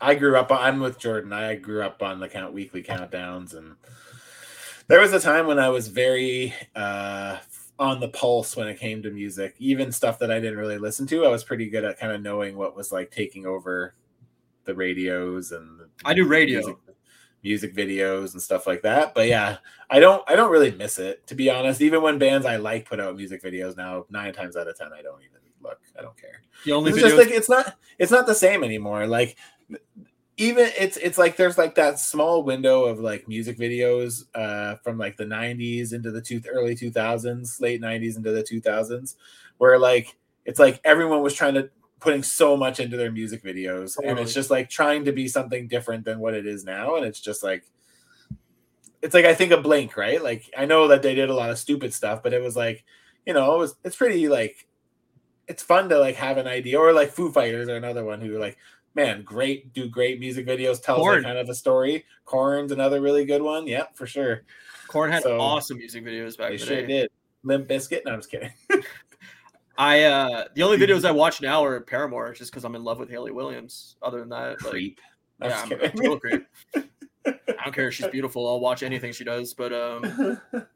I grew up. I'm with Jordan. I grew up on the count weekly countdowns, and there was a time when I was very uh, on the pulse when it came to music. Even stuff that I didn't really listen to, I was pretty good at kind of knowing what was like taking over the radios and I do radio music, music, videos and stuff like that. But yeah, I don't I don't really miss it to be honest. Even when bands I like put out music videos now, nine times out of ten I don't even look. I don't care. The only it's videos- just like it's not it's not the same anymore. Like even it's it's like there's like that small window of like music videos uh from like the 90s into the two early 2000s late 90s into the 2000s where like it's like everyone was trying to putting so much into their music videos totally. and it's just like trying to be something different than what it is now and it's just like it's like I think a Blink, right? Like I know that they did a lot of stupid stuff, but it was like, you know, it was it's pretty like it's fun to like have an idea or like Foo Fighters are another one who like man, great do great music videos, tells like kind of a story. Korn's another really good one. yeah for sure. Korn had so, awesome music videos back they the sure day. did. Limp Bizkit. No, I'm just kidding. I uh the only videos I watch now are Paramore, just because I'm in love with Hayley Williams. Other than that, like, Creep. yeah, I'm a total creep. I don't care if she's beautiful. I'll watch anything she does. But um,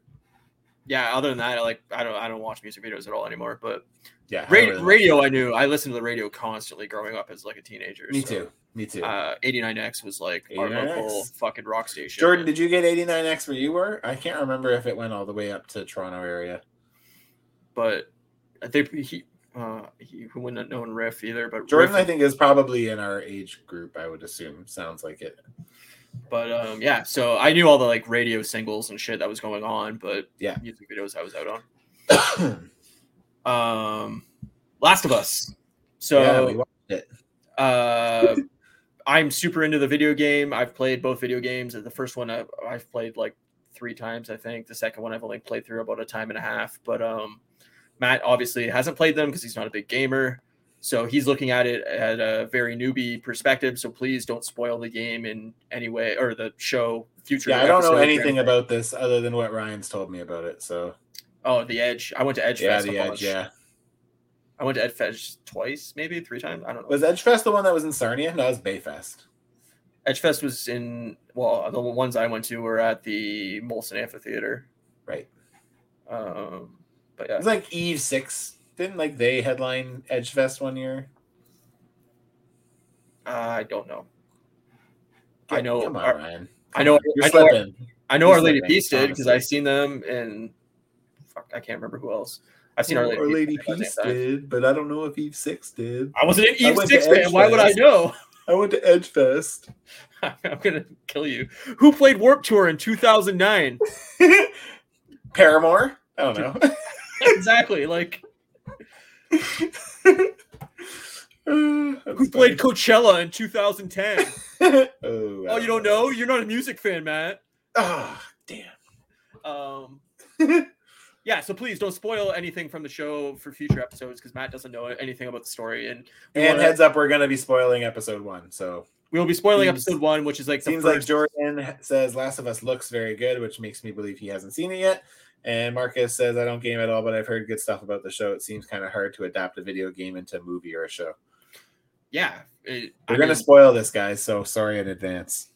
yeah. Other than that, I like I don't I don't watch music videos at all anymore. But yeah, I radio, really- radio I knew. I listened to the radio constantly growing up as like a teenager. Me so, too. Me too. Uh, 89X was like our 89X. local fucking rock station. Jordan, did you get 89X where you were? I can't remember if it went all the way up to Toronto area. but I think he uh he who wouldn't have known Riff either. But Jordan, Riff- I think, is probably in our age group, I would assume. Sounds like it. But um, yeah, so I knew all the like radio singles and shit that was going on, but Yeah. music videos I was out on. Um, Last of Us. So yeah, we watched it. uh, I'm super into the video game. I've played both video games. The first one I, I've played like three times, I think. The second one I've only played through about a time and a half. But um, Matt obviously hasn't played them because he's not a big gamer. So he's looking at it at a very newbie perspective. So please don't spoil the game in any way or the show future. Yeah, I don't know anything about this other than what Ryan's told me about it. So Oh, the Edge. I went to Edge yeah, Fest. the. Edge. Yeah, I went to Edge Fest twice, maybe three times. I don't know. was Edgefest the one that was in Sarnia? No, it was Bayfest. Edge Fest was in well, the ones I went to were at the Molson Amphitheater. Right. Um, but yeah, was like Eve Six. Didn't like they headline Edgefest one year? Uh, I don't know. I know. Come on, our- Ryan. I know. You're I know. Our. I know You're Our Lady Peace did because. I've seen them and fuck, I can't remember who else. I've seen Our Lady, Our Lady same Peace did, but I don't know if Eve Six did. I wasn't in Eve Six. Edge Why would I know? I went to Edgefest. I'm gonna kill you. Who played Warp Tour in 2009? Paramore. I don't know. exactly. Like who played Coachella in 2010? oh, Oh, you don't know? You're not a music fan, Matt. Ah, damn. Um, yeah, so please don't spoil anything from the show for future episodes because Matt doesn't know anything about the story, and And wanna- heads up, we're gonna be spoiling episode one. So we will be spoiling seems- episode one, which is like the seems like. Jordan says Last of Us looks very good, which makes me believe he hasn't seen it yet. And Marcus says I don't game at all, but I've heard good stuff about the show. It seems kind of hard to adapt a video game into a movie or a show. yeah, it, We're I gonna mean, spoil this, guys. So sorry in advance.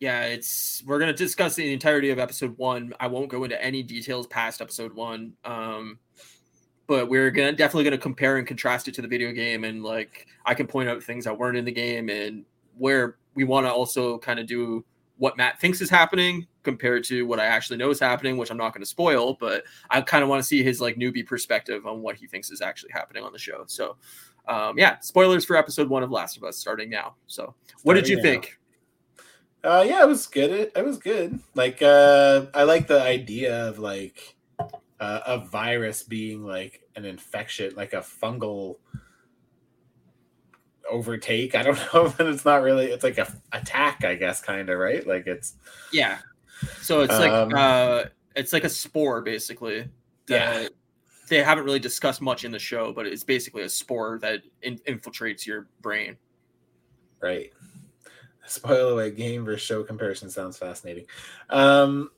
yeah, it's we're gonna discuss the entirety of episode one. I won't go into any details past episode one. Um, but we're gonna definitely gonna compare and contrast it to the video game, and like I can point out things that weren't in the game, and where we want to also kind of do what Matt thinks is happening compared to what I actually know is happening, which I'm not going to spoil, but I kind of want to see his like newbie perspective on what he thinks is actually happening on the show. So, um, yeah, spoilers for episode one of Last of Us starting now. So, what did you now. think? Uh, yeah, it was good. It, it was good. Like, uh, I like the idea of like uh, a virus being like an infection, like a fungal overtake. I don't know, but it's not really. It's like a attack, I guess, kind of right. Like it's Yeah. So it's like Um, uh it's like a spore basically. Yeah. that They haven't really discussed much in the show, but it's basically a spore that in- infiltrates your brain. right. Spoil away game versus show comparison sounds fascinating. Um,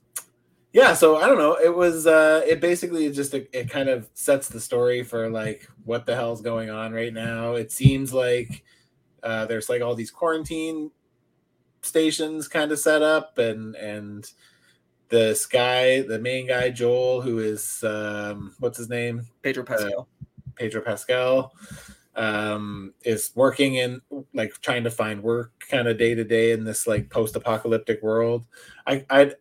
yeah, so I don't know. It was uh, it basically just it, it kind of sets the story for like what the hell's going on right now. It seems like uh, there's like all these quarantine stations kind of set up, and and this guy, the main guy Joel, who is um, what's his name, Pedro Pascal. Pedro Pascal um is working in like trying to find work kind of day to day in this like post-apocalyptic world i i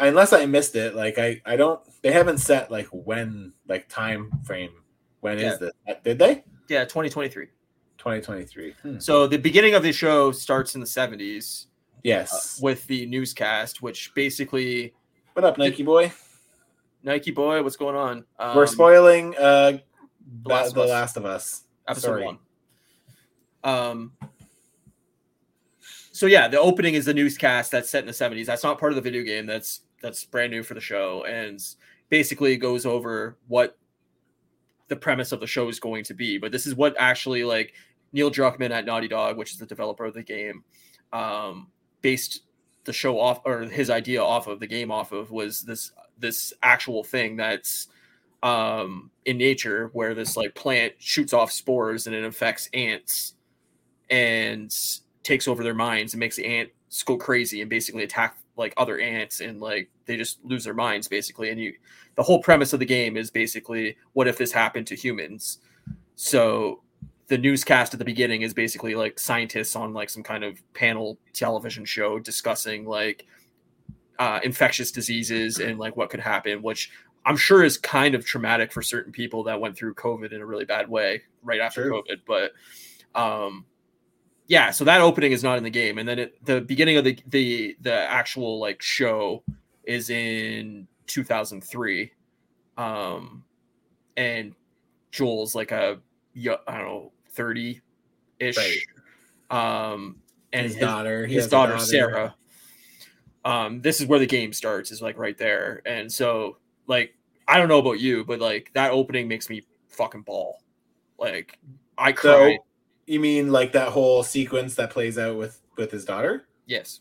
unless i missed it like i i don't they haven't set like when like time frame When is Yeah. this Uh, did they yeah, 2023. 2023 Hmm. So the beginning of the show starts in the 70s uh, yes with the newscast, which basically what up nike boy Nike boy, what's going on? Um, we're spoiling uh The Last of the Us. last of us episode Sorry. one. Um. So yeah, the opening is the newscast that's set in the seventies. That's not part of the video game. That's that's brand new for the show, and basically goes over what the premise of the show is going to be. But this is what actually like Neil Druckmann at Naughty Dog, which is the developer of the game, um, based the show off or his idea off of the game off of was this this actual thing that's um, in nature where this like plant shoots off spores and it affects ants and takes over their minds and makes the ants go crazy and basically attack like other ants and like they just lose their minds basically and you the whole premise of the game is basically what if this happened to humans so the newscast at the beginning is basically like scientists on like some kind of panel television show discussing like uh, infectious diseases and like what could happen which I'm sure is kind of traumatic for certain people that went through COVID in a really bad way right after True. COVID. But um, yeah, so that opening is not in the game, and then it, the beginning of the the the actual like show is in 2003, um, and Joel's like a I don't know 30 ish, right. um, and his, his daughter, his daughter, daughter Sarah. Um, this is where the game starts, is like right there, and so like I don't know about you, but like that opening makes me fucking bawl. Like I cry. So, you mean like that whole sequence that plays out with with his daughter? Yes.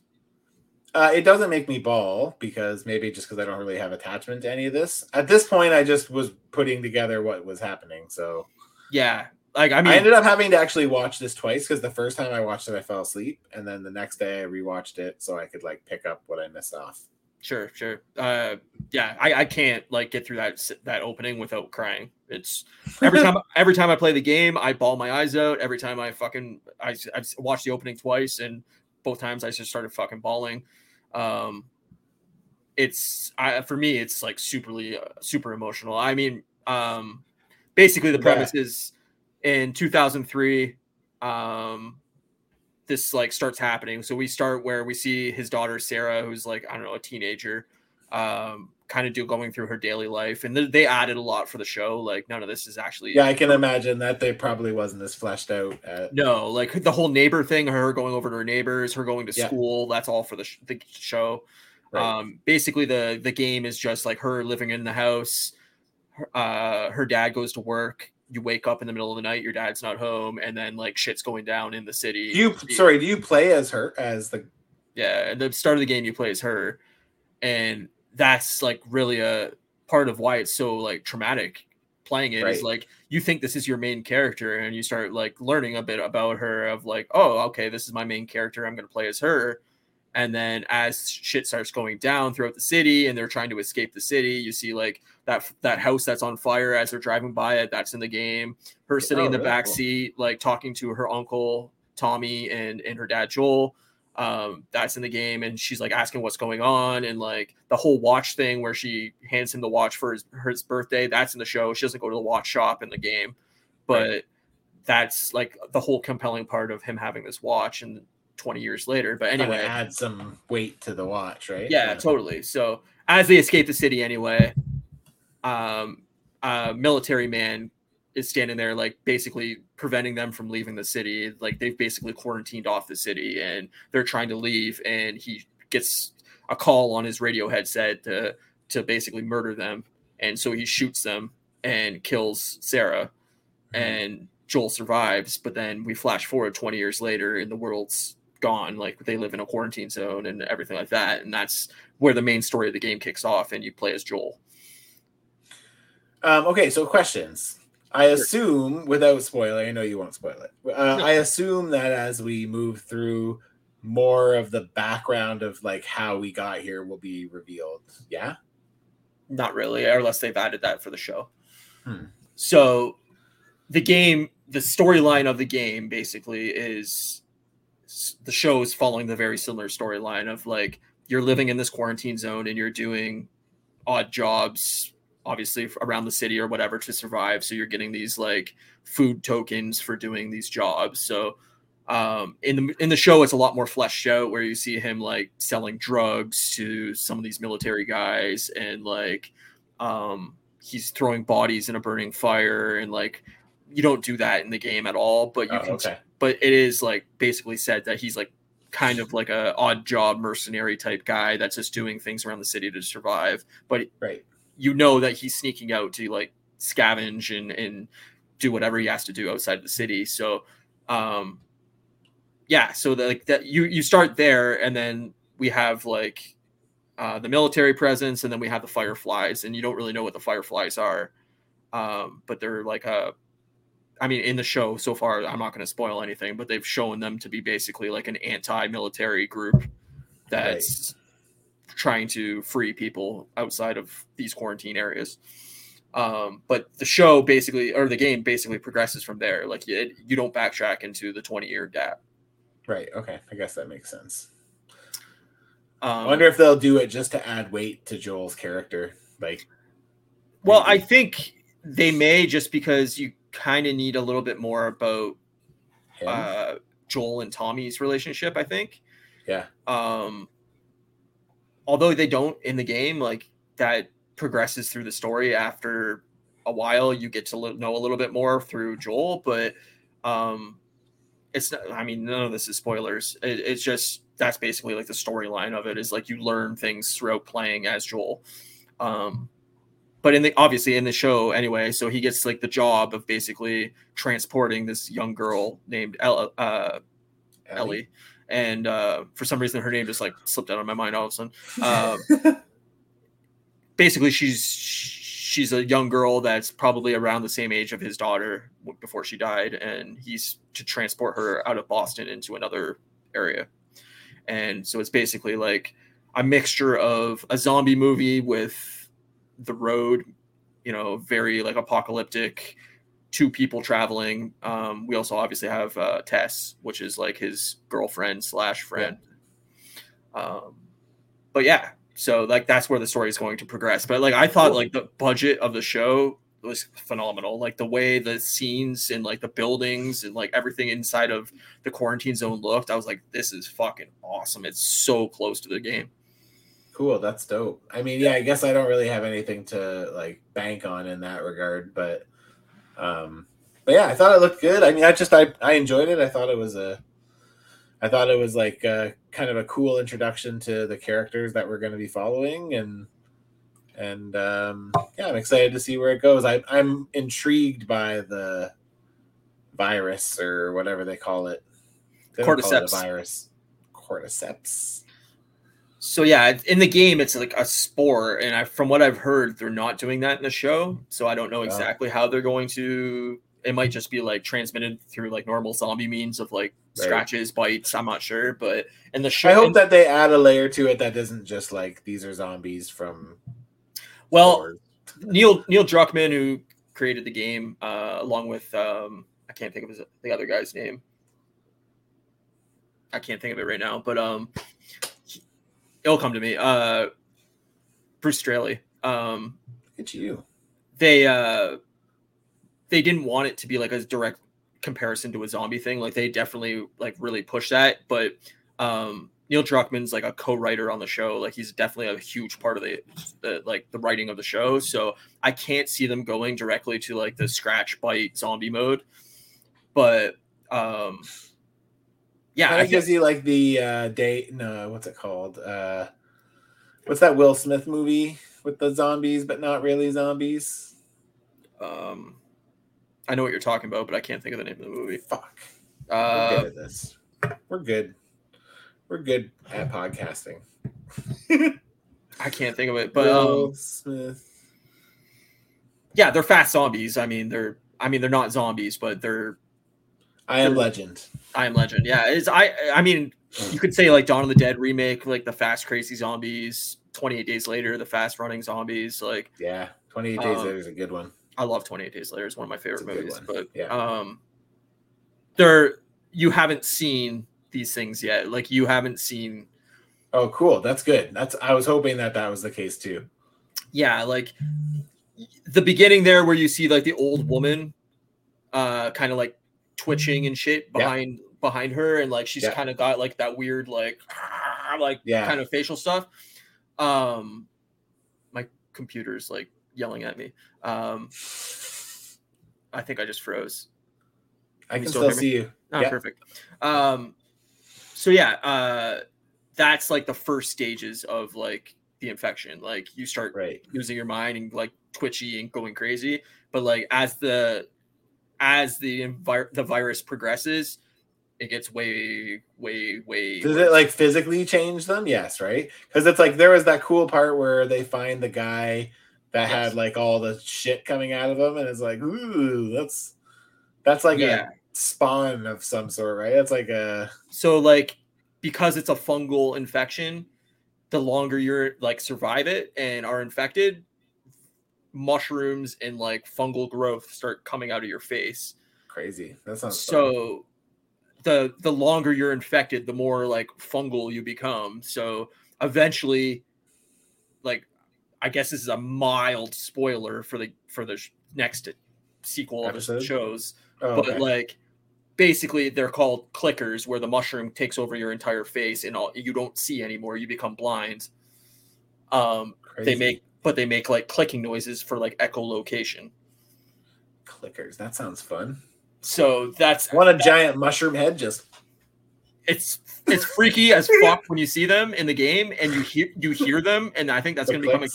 Uh, it doesn't make me bawl because maybe just because I don't really have attachment to any of this. At this point, I just was putting together what was happening. So yeah, like I mean, I ended up having to actually watch this twice because the first time I watched it, I fell asleep, and then the next day I rewatched it so I could like pick up what I missed off. Sure, sure. Uh, yeah, I, I can't like get through that that opening without crying. It's every time every time I play the game, I bawl my eyes out. Every time I fucking I I've watched the opening twice, and both times I just started fucking bawling. Um, it's I for me, it's like superly uh, super emotional. I mean, um, basically the premise yeah. is in 2003. Um, this like starts happening. So we start where we see his daughter Sarah, who's like I don't know a teenager, um, kind of do going through her daily life, and they added a lot for the show. Like none of this is actually. Yeah, I can imagine that they probably wasn't as fleshed out. At... No, like the whole neighbor thing, her going over to her neighbors, her going to yeah. school. That's all for the, sh- the show. Right. Um, basically, the the game is just like her living in the house. Uh, her dad goes to work you wake up in the middle of the night, your dad's not home, and then like shit's going down in the city. Do you sorry, do you play as her as the Yeah, at the start of the game you play as her. And that's like really a part of why it's so like traumatic playing it right. is like you think this is your main character and you start like learning a bit about her of like, oh, okay, this is my main character. I'm gonna play as her. And then as shit starts going down throughout the city and they're trying to escape the city, you see like that that house that's on fire as they're driving by it. That's in the game. Her sitting oh, in the really back cool. seat, like talking to her uncle Tommy and and her dad Joel. Um, that's in the game, and she's like asking what's going on, and like the whole watch thing where she hands him the watch for his, his birthday. That's in the show. She doesn't go to the watch shop in the game, but right. that's like the whole compelling part of him having this watch and 20 years later. But anyway, add some weight to the watch, right? Yeah, yeah, totally. So as they escape the city anyway, um, uh, military man is standing there, like basically preventing them from leaving the city. Like they've basically quarantined off the city and they're trying to leave. And he gets a call on his radio headset to to basically murder them. And so he shoots them and kills Sarah. Mm-hmm. And Joel survives, but then we flash forward 20 years later and the world's gone. Like they live in a quarantine zone and everything like that. And that's where the main story of the game kicks off and you play as Joel. Um, okay, so questions. I assume, without spoiling, I know you won't spoil it. Uh. I assume that as we move through, more of the background of like how we got here will be revealed. Yeah. Not really, unless they've added that for the show. Hmm. So, the game, the storyline of the game, basically is the show is following the very similar storyline of like you're living in this quarantine zone and you're doing odd jobs obviously around the city or whatever to survive. So you're getting these like food tokens for doing these jobs. So um, in the in the show, it's a lot more fleshed out where you see him like selling drugs to some of these military guys and like um, he's throwing bodies in a burning fire and like you don't do that in the game at all. But you oh, can, okay. but it is like basically said that he's like kind of like a odd job mercenary type guy that's just doing things around the city to survive. But right you know that he's sneaking out to like scavenge and and do whatever he has to do outside the city. So, um, yeah, so the, like that you you start there, and then we have like uh, the military presence, and then we have the fireflies, and you don't really know what the fireflies are. Um, but they're like a I mean, in the show so far, I'm not going to spoil anything, but they've shown them to be basically like an anti-military group that's. Trying to free people outside of these quarantine areas. Um, but the show basically, or the game basically progresses from there. Like it, you don't backtrack into the 20 year gap. Right. Okay. I guess that makes sense. Um, I wonder if they'll do it just to add weight to Joel's character. Like, well, maybe. I think they may just because you kind of need a little bit more about uh, Joel and Tommy's relationship. I think. Yeah. Um. Although they don't in the game, like that progresses through the story after a while. You get to know a little bit more through Joel, but um, it's not. I mean, none of this is spoilers. It, it's just that's basically like the storyline of it is like you learn things throughout playing as Joel. Um, but in the obviously in the show anyway, so he gets like the job of basically transporting this young girl named uh, Ellie. Ellie. And uh, for some reason her name just like slipped out of my mind all of a sudden. Uh, basically, she's she's a young girl that's probably around the same age of his daughter before she died, and he's to transport her out of Boston into another area. And so it's basically like a mixture of a zombie movie with the road, you know, very like apocalyptic, two people traveling. Um, we also obviously have uh, Tess, which is like his girlfriend slash friend. Yeah. Um, but yeah, so like that's where the story is going to progress. But like I thought, like the budget of the show was phenomenal. Like the way the scenes and like the buildings and like everything inside of the quarantine zone looked, I was like, this is fucking awesome. It's so close to the game. Cool, that's dope. I mean, yeah, I guess I don't really have anything to like bank on in that regard, but um but yeah, I thought it looked good. I mean, I just I I enjoyed it. I thought it was a I thought it was like a, kind of a cool introduction to the characters that we're going to be following and and um yeah, I'm excited to see where it goes. I I'm intrigued by the virus or whatever they call it. They cordyceps. It virus. Cordyceps so yeah, in the game it's like a spore, and I, from what I've heard, they're not doing that in the show. So I don't know exactly how they're going to. It might just be like transmitted through like normal zombie means of like right. scratches, bites. I'm not sure, but in the show, I hope that they add a layer to it that isn't just like these are zombies from. Well. Neil Neil Druckmann, who created the game, uh, along with um, I can't think of his, the other guy's name. I can't think of it right now, but um, it'll come to me. Uh, Bruce Straley. Um, it's you. They uh, they didn't want it to be like a direct comparison to a zombie thing. Like they definitely like really push that, but um, Neil Druckmann's like a co-writer on the show. Like he's definitely a huge part of the, the like the writing of the show. So I can't see them going directly to like the scratch bite zombie mode. But um yeah, I gives you like the uh date. No, what's it called? Uh, what's that Will Smith movie with the zombies, but not really zombies? Um, I know what you're talking about, but I can't think of the name of the movie. Fuck. Uh, We're good at this. We're good. We're good at podcasting. I can't think of it, but Will um, Smith. Yeah, they're fast zombies. I mean, they're. I mean, they're not zombies, but they're I am Legend. I am Legend. Yeah, is I. I mean, you could say like Dawn of the Dead remake, like the fast crazy zombies. Twenty eight days later, the fast running zombies. Like yeah, twenty eight days um, later is a good one. I love Twenty Eight Days Later. It's one of my favorite movies. But yeah, um, there you haven't seen these things yet. Like you haven't seen. Oh, cool. That's good. That's I was hoping that that was the case too. Yeah, like the beginning there where you see like the old woman uh kind of like twitching and shit behind yeah. behind her, and like she's yeah. kind of got like that weird like like yeah. kind of facial stuff. Um, my computer's like yelling at me. Um, I think I just froze. I can, still, still see you. Oh, yeah. perfect. Um, so yeah, uh, that's like the first stages of like the infection. Like you start right. losing your mind and like twitchy and going crazy. But like as the as the envir- the virus progresses, it gets way, way, way. Does worse. it like physically change them? Yes, right. Because it's like there was that cool part where they find the guy that yes. had like all the shit coming out of him, and it's like, ooh, that's that's like yeah. a spawn of some sort, right? It's like a so like because it's a fungal infection, the longer you're like survive it and are infected, mushrooms and like fungal growth start coming out of your face. Crazy. That sounds so. Fun. The the longer you're infected, the more like fungal you become. So eventually, like I guess this is a mild spoiler for the for the next sequel Episode? of the shows, oh, but okay. like basically they're called clickers where the mushroom takes over your entire face and all you don't see anymore you become blind um they make but they make like clicking noises for like echolocation clickers that sounds fun so that's what a giant mushroom head just it's it's freaky as fuck when you see them in the game and you hear you hear them and i think that's going to become a,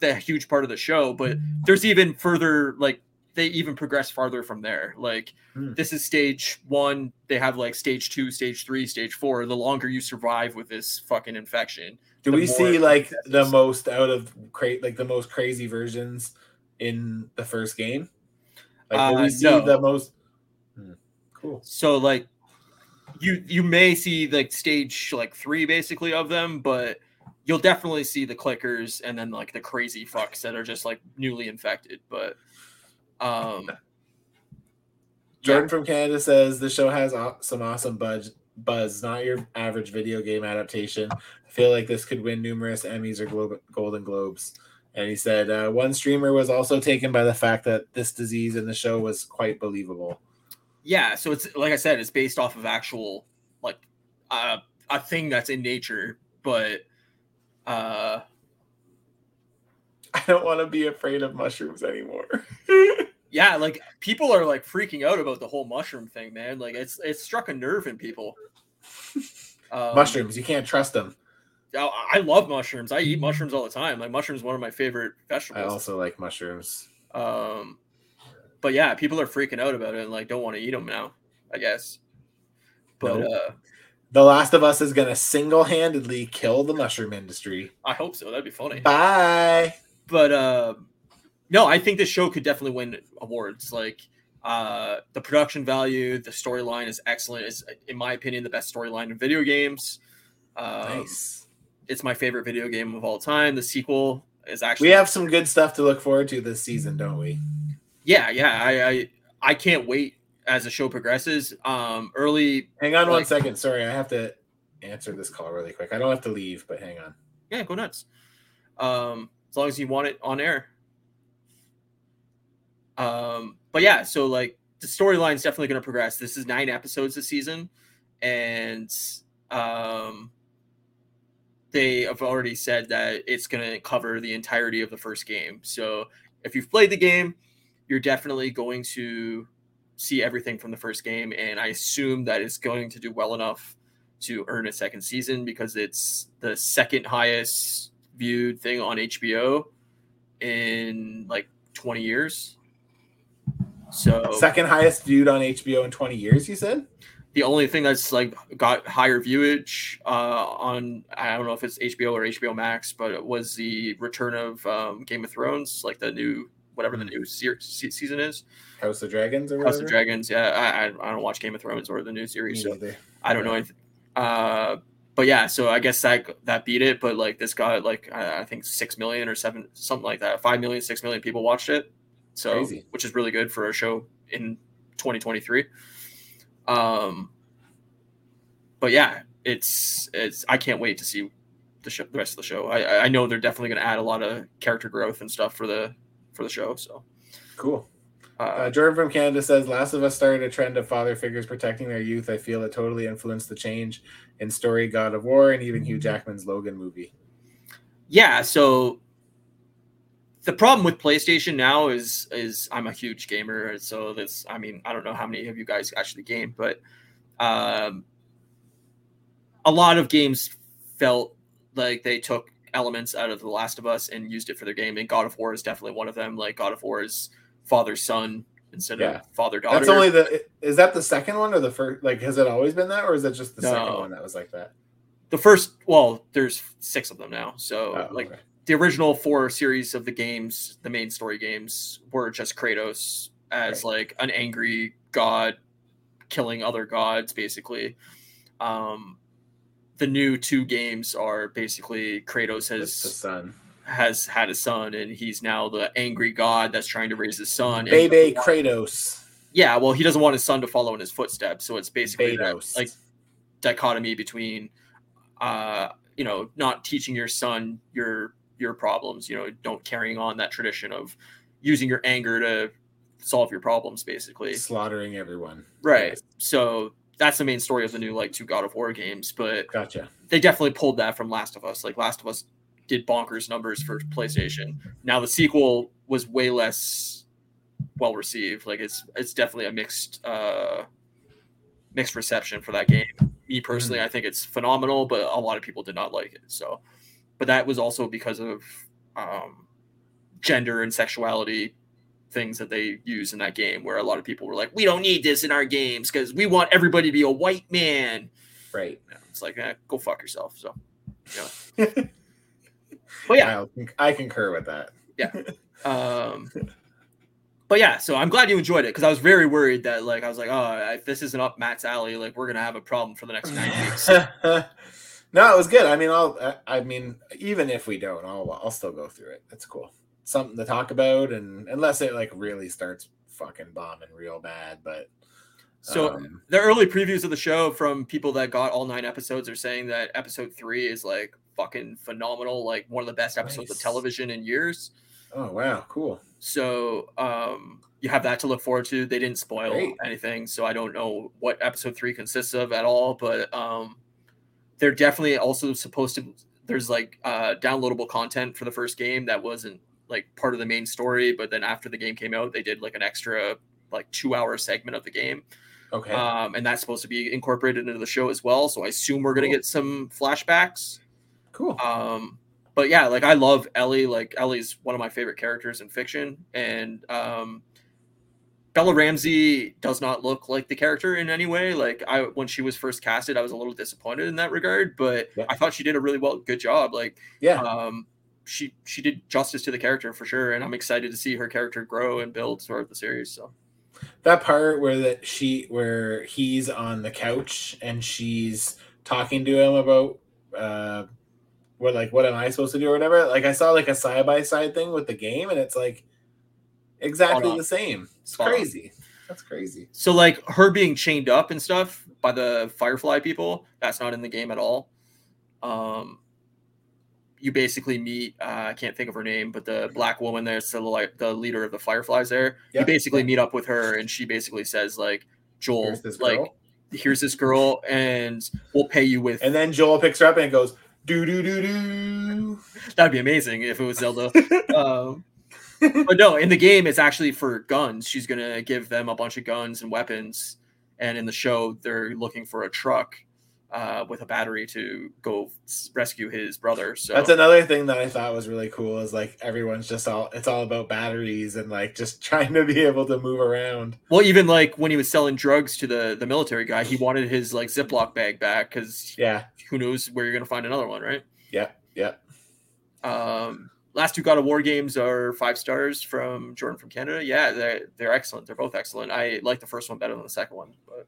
the huge part of the show but there's even further like they even progress farther from there. Like hmm. this is stage one. They have like stage two, stage three, stage four. The longer you survive with this fucking infection. Do we see like the most out of cra- like the most crazy versions in the first game? Like do uh, we see no. the most hmm. cool. So like you you may see like stage like three basically of them, but you'll definitely see the clickers and then like the crazy fucks that are just like newly infected. But um, Jordan yeah. from Canada says the show has some awesome buzz. Buzz, not your average video game adaptation. Feel like this could win numerous Emmys or Glo- Golden Globes. And he said uh, one streamer was also taken by the fact that this disease in the show was quite believable. Yeah, so it's like I said, it's based off of actual like uh, a thing that's in nature, but uh, I don't want to be afraid of mushrooms anymore. yeah, like people are like freaking out about the whole mushroom thing, man. Like it's it's struck a nerve in people. Um, mushrooms, you can't trust them. I love mushrooms. I eat mushrooms all the time. Like mushrooms, one of my favorite vegetables. I also like mushrooms. Um, but yeah, people are freaking out about it and like don't want to eat them now. I guess. But nope. uh, The Last of Us is gonna single handedly kill the mushroom industry. I hope so. That'd be funny. Bye. But uh, no, I think this show could definitely win awards. Like uh, the production value, the storyline is excellent. It's, in my opinion, the best storyline in video games. Um, nice. It's my favorite video game of all time. The sequel is actually. We have some good stuff to look forward to this season, don't we? Yeah, yeah. I I, I can't wait as the show progresses. Um, early. Hang on like, one second. Sorry, I have to answer this call really quick. I don't have to leave, but hang on. Yeah, go nuts. Um, as long as you want it on air. Um, but yeah, so like the storyline is definitely going to progress. This is nine episodes this season, and um, they have already said that it's going to cover the entirety of the first game. So if you've played the game, you're definitely going to see everything from the first game, and I assume that it's going to do well enough to earn a second season because it's the second highest viewed thing on HBO in like 20 years. So second highest viewed on HBO in 20 years, you said? The only thing that's like got higher viewage uh, on I don't know if it's HBO or HBO Max, but it was the return of um, Game of Thrones, like the new whatever the new se- season is. House of Dragons or House of Dragons. Yeah, I, I, I don't watch Game of Thrones or the new series, so I don't know anything. Uh, but yeah, so I guess that that beat it. But like this got like I think six million or seven something like that, five million, six million people watched it. So Crazy. which is really good for a show in 2023. Um, but yeah, it's it's I can't wait to see the show, the rest of the show. I I know they're definitely going to add a lot of character growth and stuff for the for the show. So cool. Uh, uh, Jordan from Canada says, "Last of Us started a trend of father figures protecting their youth. I feel it totally influenced the change in story God of War and even Hugh Jackman's Logan movie." Yeah, so the problem with PlayStation now is is I'm a huge gamer, so this I mean I don't know how many of you guys actually game, but um, a lot of games felt like they took elements out of The Last of Us and used it for their game, and God of War is definitely one of them. Like God of War is father son instead yeah. of father daughter. That's only the is that the second one or the first? Like, has it always been that, or is that just the no. second one that was like that? The first, well, there's six of them now. So oh, like, okay. The original four series of the games, the main story games, were just Kratos as right. like an angry god killing other gods, basically. Um, the new two games are basically Kratos has has had a son, and he's now the angry god that's trying to raise his son. Baby Kratos. Yeah, well, he doesn't want his son to follow in his footsteps, so it's basically that, like dichotomy between, uh, you know, not teaching your son your your problems. You know, don't carrying on that tradition of using your anger to solve your problems, basically slaughtering everyone. Right. Yes. So that's the main story of the new like two God of War games. But gotcha. They definitely pulled that from Last of Us. Like Last of Us did bonkers numbers for PlayStation. Now the sequel was way less well received. Like it's it's definitely a mixed uh mixed reception for that game. Me personally, mm-hmm. I think it's phenomenal, but a lot of people did not like it. So, but that was also because of um, gender and sexuality things that they use in that game, where a lot of people were like, "We don't need this in our games because we want everybody to be a white man." Right. It's like, eh, go fuck yourself. So, yeah. but yeah, I concur with that. Yeah. Um, but yeah, so I'm glad you enjoyed it because I was very worried that like I was like, oh, if this isn't up Matt's alley, like we're gonna have a problem for the next nine weeks. No, it was good. I mean, I'll. I mean, even if we don't, I'll. I'll still go through it. That's cool. Something to talk about, and unless it like really starts fucking bombing real bad, but. So um, the early previews of the show from people that got all nine episodes are saying that episode three is like fucking phenomenal, like one of the best episodes nice. of television in years. Oh wow, cool. So um, you have that to look forward to. They didn't spoil Great. anything, so I don't know what episode three consists of at all. But um, they're definitely also supposed to. There's like uh, downloadable content for the first game that wasn't like part of the main story, but then after the game came out, they did like an extra like two hour segment of the game. Okay. Um, and that's supposed to be incorporated into the show as well. So I assume we're gonna get some flashbacks. Cool. Um, but yeah, like I love Ellie. Like Ellie's one of my favorite characters in fiction, and um, Bella Ramsey does not look like the character in any way. Like I, when she was first casted, I was a little disappointed in that regard, but yeah. I thought she did a really well, good job. Like, yeah, um, she she did justice to the character for sure, and I'm excited to see her character grow and build throughout the series. So that part where that she where he's on the couch and she's talking to him about uh what like what am I supposed to do or whatever. Like I saw like a side by side thing with the game, and it's like exactly the same. It's Spot crazy. On. That's crazy. So like her being chained up and stuff by the Firefly people, that's not in the game at all. Um, you basically meet uh, I can't think of her name, but the black woman there's the like the leader of the Fireflies there. Yep. You basically meet up with her, and she basically says like Joel, like here's this girl, and we'll pay you with. And then Joel picks her up and goes, do do do do. That'd be amazing if it was Zelda. um, but no, in the game, it's actually for guns. She's gonna give them a bunch of guns and weapons, and in the show, they're looking for a truck uh, with a battery to go rescue his brother. So that's another thing that I thought was really cool. Is like everyone's just all it's all about batteries and like just trying to be able to move around. Well, even like when he was selling drugs to the the military guy, he wanted his like Ziploc bag back because yeah, who knows where you're gonna find another one, right? Yeah, yeah. Um, last two God of War games are five stars from Jordan from Canada. Yeah, they're they're excellent. They're both excellent. I like the first one better than the second one, but.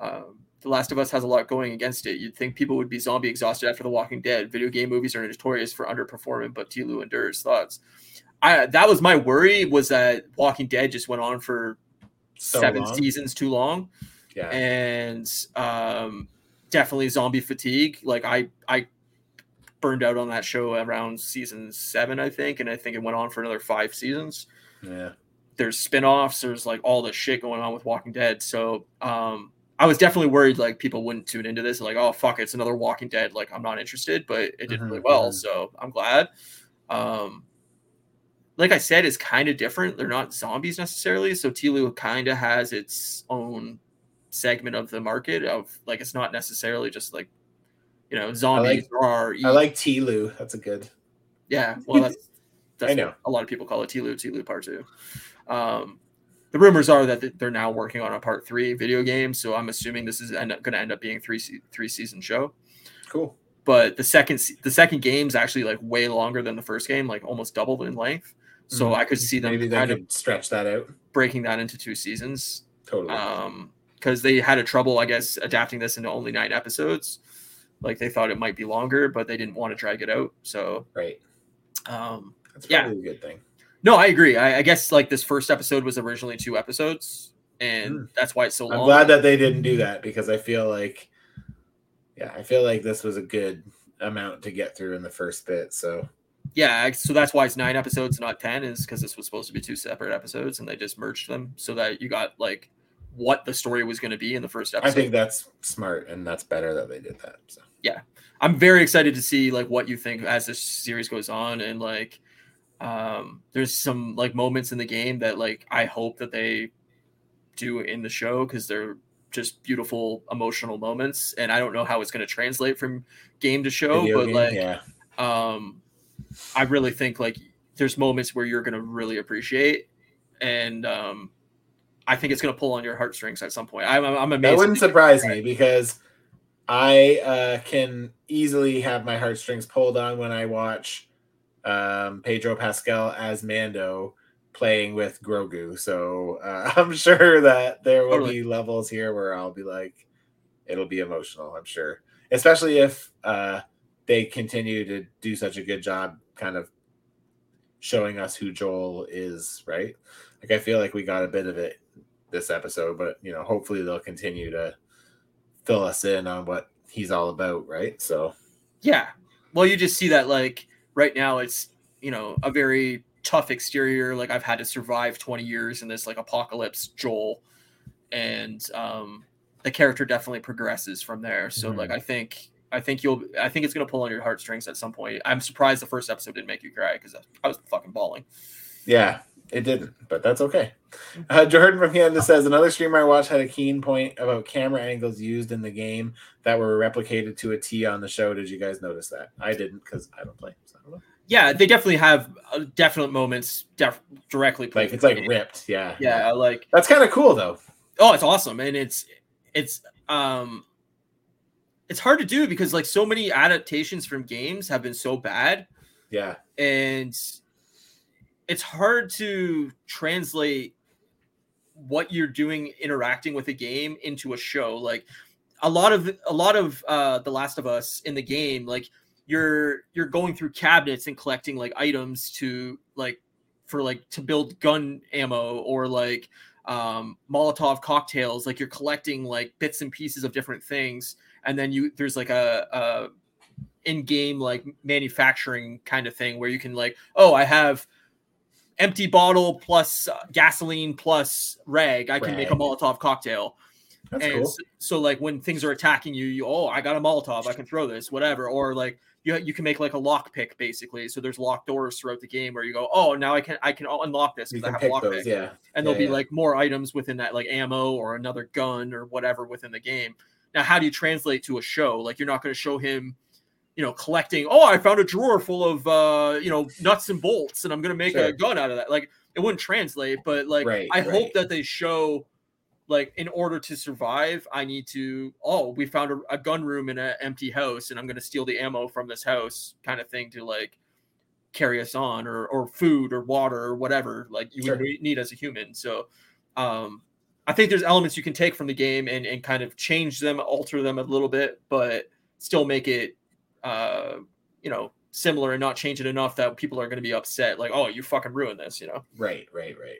Um, the Last of Us has a lot going against it. You'd think people would be zombie exhausted after The Walking Dead. Video game movies are notorious for underperforming, but Tilu endures. Thoughts? I that was my worry was that Walking Dead just went on for so seven long. seasons too long. Yeah, and um, definitely zombie fatigue. Like I I burned out on that show around season seven, I think, and I think it went on for another five seasons. Yeah. There's spin-offs, there's like all the shit going on with Walking Dead. So um I was definitely worried like people wouldn't tune into this, like, oh fuck, it's another Walking Dead. Like, I'm not interested, but it did mm-hmm, really well, mm-hmm. so I'm glad. Um, like I said, it's kind of different. They're not zombies necessarily, so Tilu kind of has its own segment of the market of like it's not necessarily just like you know zombies I like, are. I like Tilu. That's a good. Yeah, well, that's, that's I know a lot of people call it Tilu. Tilu Part Two. Um, the rumors are that they're now working on a part three video game. So I'm assuming this is going to end up being three three season show. Cool. but the second the second game's actually like way longer than the first game, like almost doubled in length. So mm-hmm. I could see them maybe they kind could of stretch that out, breaking that into two seasons. Totally. Um, because they had a trouble, I guess, adapting this into only nine episodes. Like they thought it might be longer, but they didn't want to drag it out. So right. Um, That's probably yeah. a good thing. No, I agree. I, I, guess like this first episode was originally two episodes, and mm. that's why it's so I'm glad that they didn't do that because I feel like, yeah, I feel like this was a good amount to get through in the first bit. So yeah, so that's why it's nine episodes, not ten, is because this was supposed to be two separate episodes, and they just merged them so that you got like what the story was going to be in the first episode. I think that's smart, and that's better that they did that. So yeah, I'm very excited to see like what you think as this series goes on, and like um, there's some like moments in the game that like I hope that they do in the show because they're just beautiful emotional moments, and I don't know how it's going to translate from game to show, Video but game, like yeah. um, I really think like there's moments where you're going to really appreciate, and um, I think it's going to pull on your heartstrings at some point. I'm, I'm amazed. That wouldn't surprise me because I uh, can easily have my heartstrings pulled on when I watch um, Pedro Pascal as Mando playing with Grogu. So uh, I'm sure that there will totally. be levels here where I'll be like, it'll be emotional. I'm sure, especially if uh, they continue to do such a good job, kind of showing us who Joel is. Right? Like I feel like we got a bit of it this episode, but you know, hopefully they'll continue to fill us in on what he's all about, right? So, yeah. Well, you just see that like right now it's, you know, a very tough exterior like I've had to survive 20 years in this like apocalypse Joel and um the character definitely progresses from there. So mm-hmm. like I think I think you'll I think it's going to pull on your heartstrings at some point. I'm surprised the first episode didn't make you cry cuz I was fucking bawling. Yeah, it didn't, but that's okay. Uh, Jordan from Canada says another streamer I watched had a keen point about camera angles used in the game that were replicated to a T on the show. Did you guys notice that? I didn't because I don't play. So don't yeah, they definitely have uh, definite moments def- directly. Like it's like ripped. Yeah. Yeah, like that's kind of cool though. Oh, it's awesome, and it's it's um it's hard to do because like so many adaptations from games have been so bad. Yeah. And it's hard to translate what you're doing interacting with a game into a show. Like a lot of a lot of uh the last of us in the game like you're you're going through cabinets and collecting like items to like for like to build gun ammo or like um molotov cocktails. Like you're collecting like bits and pieces of different things and then you there's like a, a in-game like manufacturing kind of thing where you can like oh i have empty bottle plus uh, gasoline plus rag, I can rag. make a Molotov cocktail. That's and cool. so, so, like when things are attacking you, you oh I got a Molotov, I can throw this, whatever. Or like you you can make like a lock pick basically. So there's locked doors throughout the game where you go, oh now I can I can unlock this because I have a lock pick. Yeah. And there'll yeah, be yeah. like more items within that, like ammo or another gun or whatever within the game. Now, how do you translate to a show? Like you're not going to show him you know, collecting, oh, I found a drawer full of, uh, you know, nuts and bolts and I'm going to make sure. a gun out of that. Like it wouldn't translate, but like, right, I right. hope that they show like in order to survive, I need to, oh, we found a, a gun room in an empty house and I'm going to steal the ammo from this house kind of thing to like carry us on or, or food or water or whatever like you sure. would need as a human. So, um, I think there's elements you can take from the game and, and kind of change them, alter them a little bit, but still make it uh, you know, similar and not change it enough that people are going to be upset. Like, oh, you fucking ruined this, you know? Right, right, right.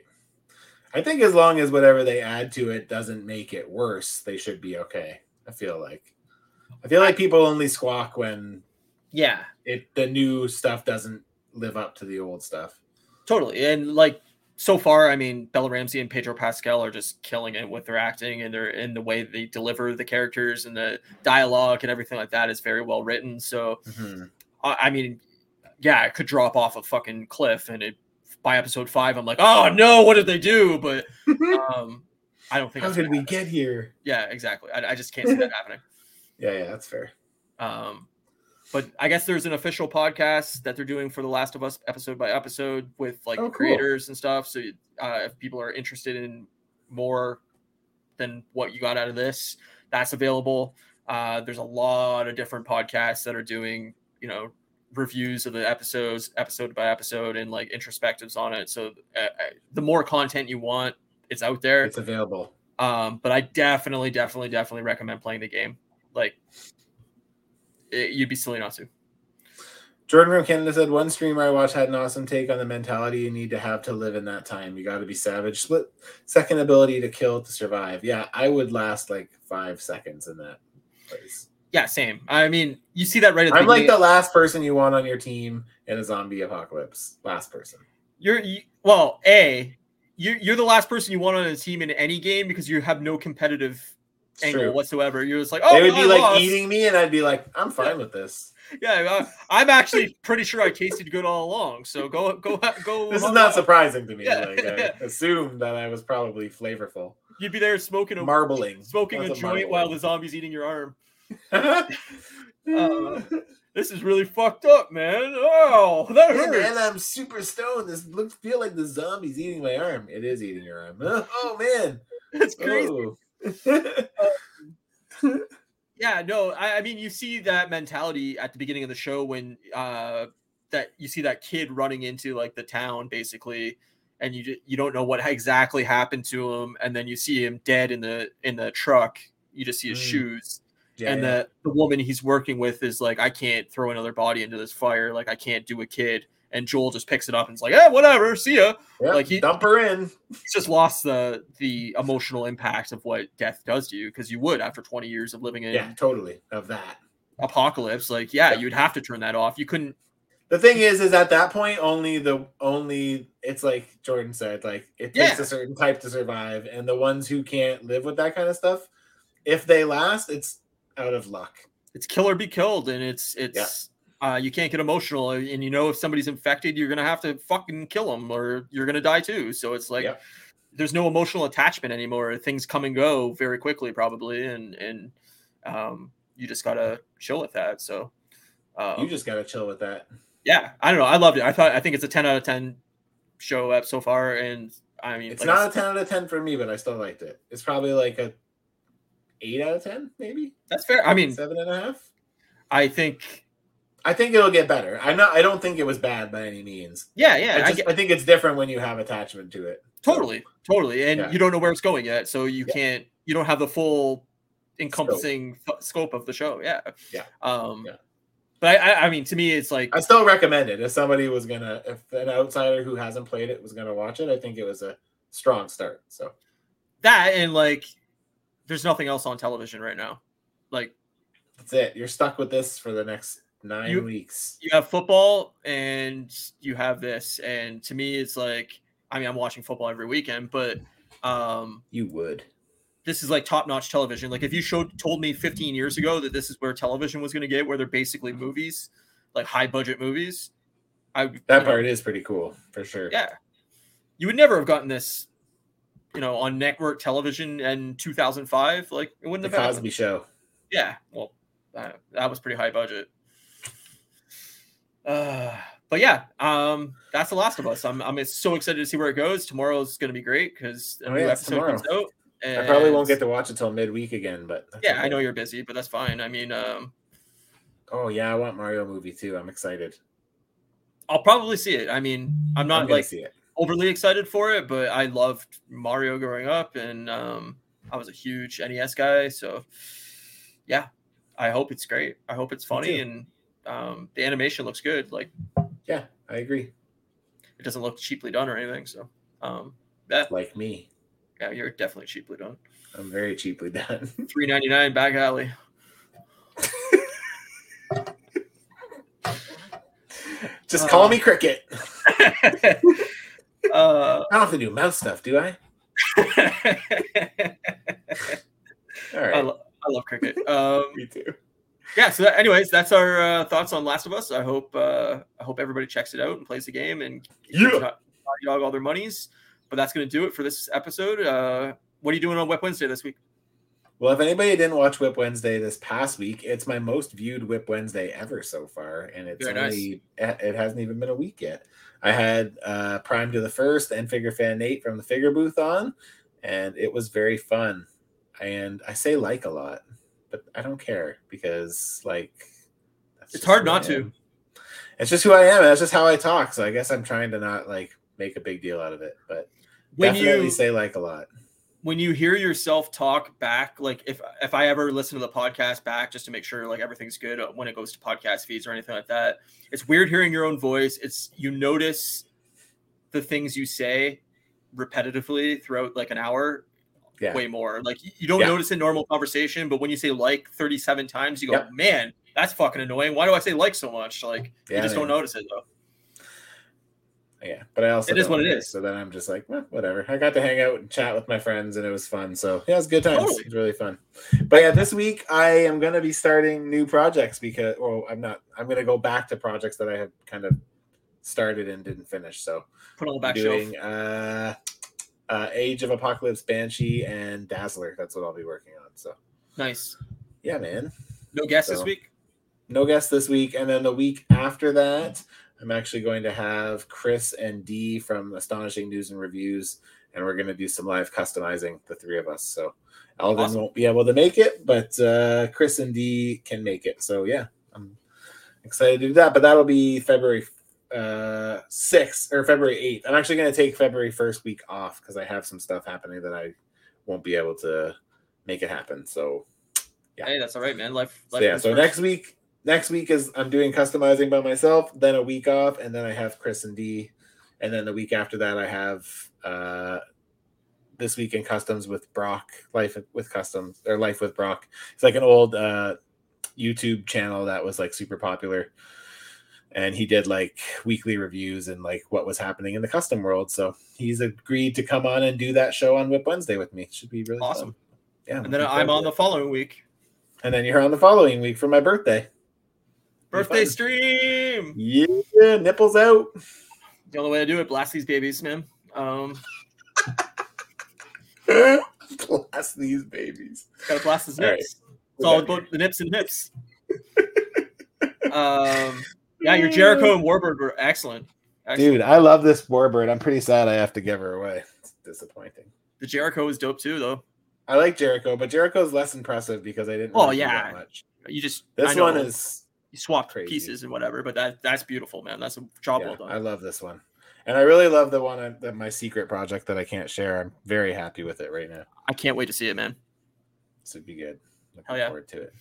I think as long as whatever they add to it doesn't make it worse, they should be okay. I feel like. I feel like people only squawk when yeah, it the new stuff doesn't live up to the old stuff. Totally. And like so far, I mean, Bella Ramsey and Pedro Pascal are just killing it with their acting and their in the way they deliver the characters and the dialogue and everything like that is very well written. So, mm-hmm. I, I, mean, yeah, it could drop off a fucking cliff, and it by episode five, I'm like, oh no, what did they do? But um, I don't think how did we happen. get here? Yeah, exactly. I, I just can't see that happening. Yeah, yeah, that's fair. Um, but I guess there's an official podcast that they're doing for The Last of Us episode by episode with like oh, creators cool. and stuff. So uh, if people are interested in more than what you got out of this, that's available. Uh, there's a lot of different podcasts that are doing, you know, reviews of the episodes, episode by episode, and like introspectives on it. So uh, uh the more content you want, it's out there. It's available. Um, but I definitely, definitely, definitely recommend playing the game. Like, it, you'd be silly not to. Jordan from Canada said one streamer I watched had an awesome take on the mentality you need to have to live in that time. You got to be savage. Split second ability to kill to survive. Yeah, I would last like five seconds in that place. Yeah, same. I mean, you see that right at the I'm like the last person you want on your team in a zombie apocalypse. Last person. You're you, well, a you're you're the last person you want on a team in any game because you have no competitive angle true. whatsoever. You're just like, oh, they would be like lost. eating me, and I'd be like, I'm fine yeah. with this. Yeah, I'm actually pretty sure I tasted good all along. So go, go, go. This is not surprising to me. Yeah. Like, I assumed that I was probably flavorful. You'd be there smoking a marbling, smoking a joint while the zombies eating your arm. uh, this is really fucked up, man. Oh, that hurts. man, I'm super stoned. This looks feel like the zombies eating my arm. It is eating your arm. Oh man, that's crazy. Oh. Yeah, no, I, I, mean, you see that mentality at the beginning of the show when uh, that you see that kid running into like the town basically, and you you don't know what exactly happened to him, and then you see him dead in the in the truck. You just see his mm. shoes. Yeah, and yeah. the, the woman he's working with is like, I can't throw another body into this fire. Like, I can't do a kid and Joel just picks it up and is like, "Yeah, whatever, see ya." like he dump her in. He's just lost the the emotional impact of what death does to you because you would after 20 years of living in yeah, totally of that apocalypse. Like, yeah, yeah, you'd have to turn that off. You couldn't. The thing is, is at that point only the only it's like Jordan said, like it takes yeah. a certain type to survive, and the ones who can't live with that kind of stuff, if they last, it's out of luck. It's kill or be killed, and it's it's uh, you can't get emotional, uh, and you know if somebody's infected, you're gonna have to fucking kill them, or you're gonna die too. So it's like there's no emotional attachment anymore. Things come and go very quickly, probably, and and um, you just gotta chill with that. So um, you just gotta chill with that. Yeah, I don't know. I loved it. I thought I think it's a ten out of ten show up so far, and I mean, it's like not a ten out of ten for me, but I still liked it. It's probably like a eight out of ten, maybe. That's fair. I mean, seven and a half. I think I think it'll get better. I'm not. I don't think it was bad by any means. Yeah, yeah. I, just, I, get, I think it's different when you have attachment to it. Totally, so, totally, and yeah. you don't know where it's going yet, so you yeah. can't. You don't have the full encompassing scope, scope of the show. Yeah, yeah. Um, yeah. But I, I, mean, to me, it's like I still recommend it. If somebody was gonna, if an outsider who hasn't played it was gonna watch it, I think it was a strong start. So that and like, there's nothing else on television right now. Like, that's it. You're stuck with this for the next nine you, weeks. You have football and you have this, and to me, it's like I mean, I'm watching football every weekend, but um, you would. This is like top notch television. Like if you showed told me 15 years ago that this is where television was going to get, where they're basically movies, like high budget movies, I that part know, is pretty cool for sure. Yeah, you would never have gotten this, you know, on network television in 2005. Like it wouldn't have been the have. Cosby happened. Show. Yeah, well, that, that was pretty high budget. Uh, but yeah, um, that's The Last of Us. I'm I'm so excited to see where it goes. Tomorrow's going to be great because a oh, new episode tomorrow. comes out. And... I probably won't get to watch until midweek again, but yeah, okay. I know you're busy, but that's fine. I mean, um, oh yeah, I want Mario movie too. I'm excited. I'll probably see it. I mean, I'm not I'm like overly excited for it, but I loved Mario growing up, and um, I was a huge NES guy. So yeah, I hope it's great. I hope it's funny and um, the animation looks good. Like, yeah, I agree. It doesn't look cheaply done or anything. So, um, that like me. Yeah, you're definitely cheaply done. I'm very cheaply done. Three ninety nine back alley. Just uh, call me Cricket. uh, I don't have to do mouse stuff, do I? All right. I, lo- I love Cricket. Um, me too yeah. So, that, anyways, that's our uh, thoughts on Last of Us. I hope uh, I hope everybody checks it out and plays the game and yeah, dog all their monies. But that's going to do it for this episode. Uh, what are you doing on Whip Wednesday this week? Well, if anybody didn't watch Whip Wednesday this past week, it's my most viewed Whip Wednesday ever so far, and it's Very only nice. it hasn't even been a week yet. I had uh, Prime to the first and Figure Fan Nate from the Figure Booth on, and it was very fun. And I say like a lot but I don't care because like it's hard not to. It's just who I am. That's just how I talk. So I guess I'm trying to not like make a big deal out of it, but when definitely you say like a lot. When you hear yourself talk back, like if if I ever listen to the podcast back just to make sure like everything's good when it goes to podcast feeds or anything like that, it's weird hearing your own voice. It's you notice the things you say repetitively throughout like an hour yeah. way more. Like you don't yeah. notice in normal conversation, but when you say like 37 times, you go, yep. man, that's fucking annoying. Why do I say like so much? Like yeah, you just don't notice it though. Yeah, but I also it is what it is. So then I'm just like, well, whatever. I got to hang out and chat with my friends, and it was fun. So yeah, it was good times. Totally. It was really fun. But yeah, this week I am gonna be starting new projects because, well, I'm not. I'm gonna go back to projects that I had kind of started and didn't finish. So put on the back doing, shelf. Uh, uh, Age of Apocalypse Banshee and Dazzler. That's what I'll be working on. So nice. Yeah, man. No guests so, this week. No guests this week, and then the week after that, I'm actually going to have Chris and D from Astonishing News and Reviews, and we're going to do some live customizing, the three of us. So Alvin awesome. won't be able to make it, but uh, Chris and D can make it. So yeah, I'm excited to do that. But that'll be February uh 6th or February 8th. I'm actually going to take February 1st week off because I have some stuff happening that I won't be able to make it happen. So yeah. Hey, that's all right, man. Life, life so, yeah. So first. next week, next week is I'm doing customizing by myself, then a week off, and then I have Chris and D. And then the week after that, I have uh this week in customs with Brock, life with customs or life with Brock. It's like an old uh YouTube channel that was like super popular and he did like weekly reviews and like what was happening in the custom world. So he's agreed to come on and do that show on Whip Wednesday with me. It Should be really awesome. Fun. Yeah. And then I'm on the following week. And then you're on the following week for my birthday. Birthday stream. Yeah, nipples out. The only way to do it, blast these babies, man. Um blast these babies. Gotta blast his nips. Right. It's all about the nips and nips. um yeah, your Jericho and Warbird were excellent. excellent. Dude, I love this Warbird. I'm pretty sad I have to give her away. It's disappointing. The Jericho is dope too, though. I like Jericho, but Jericho's less impressive because I didn't. Oh really yeah, much. You just this one is you swap crazy. pieces and whatever, but that that's beautiful, man. That's a job yeah, well done. I love this one, and I really love the one uh, that my secret project that I can't share. I'm very happy with it right now. I can't wait to see it, man. This would be good. Looking Hell yeah. forward to it.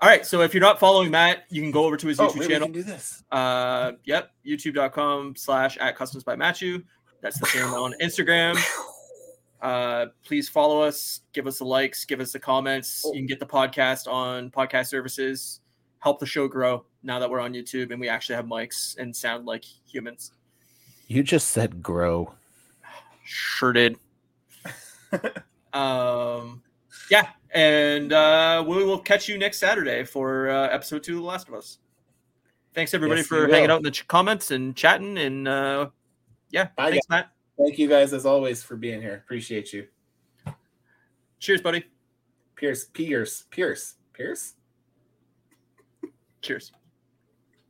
All right. So if you're not following Matt, you can go over to his oh, YouTube channel. do this. Uh, yep. YouTube.com slash at customs by Matthew. That's the same on Instagram. Uh, please follow us, give us the likes, give us the comments. Oh. You can get the podcast on podcast services. Help the show grow now that we're on YouTube and we actually have mics and sound like humans. You just said grow. Sure did. um, yeah, and uh, we will catch you next Saturday for uh, episode two of The Last of Us. Thanks everybody yes, for hanging out in the ch- comments and chatting. And uh, yeah, Bye, thanks, guys. Matt. Thank you guys as always for being here. Appreciate you. Cheers, buddy. Pierce, Pierce, Pierce, Pierce. Cheers.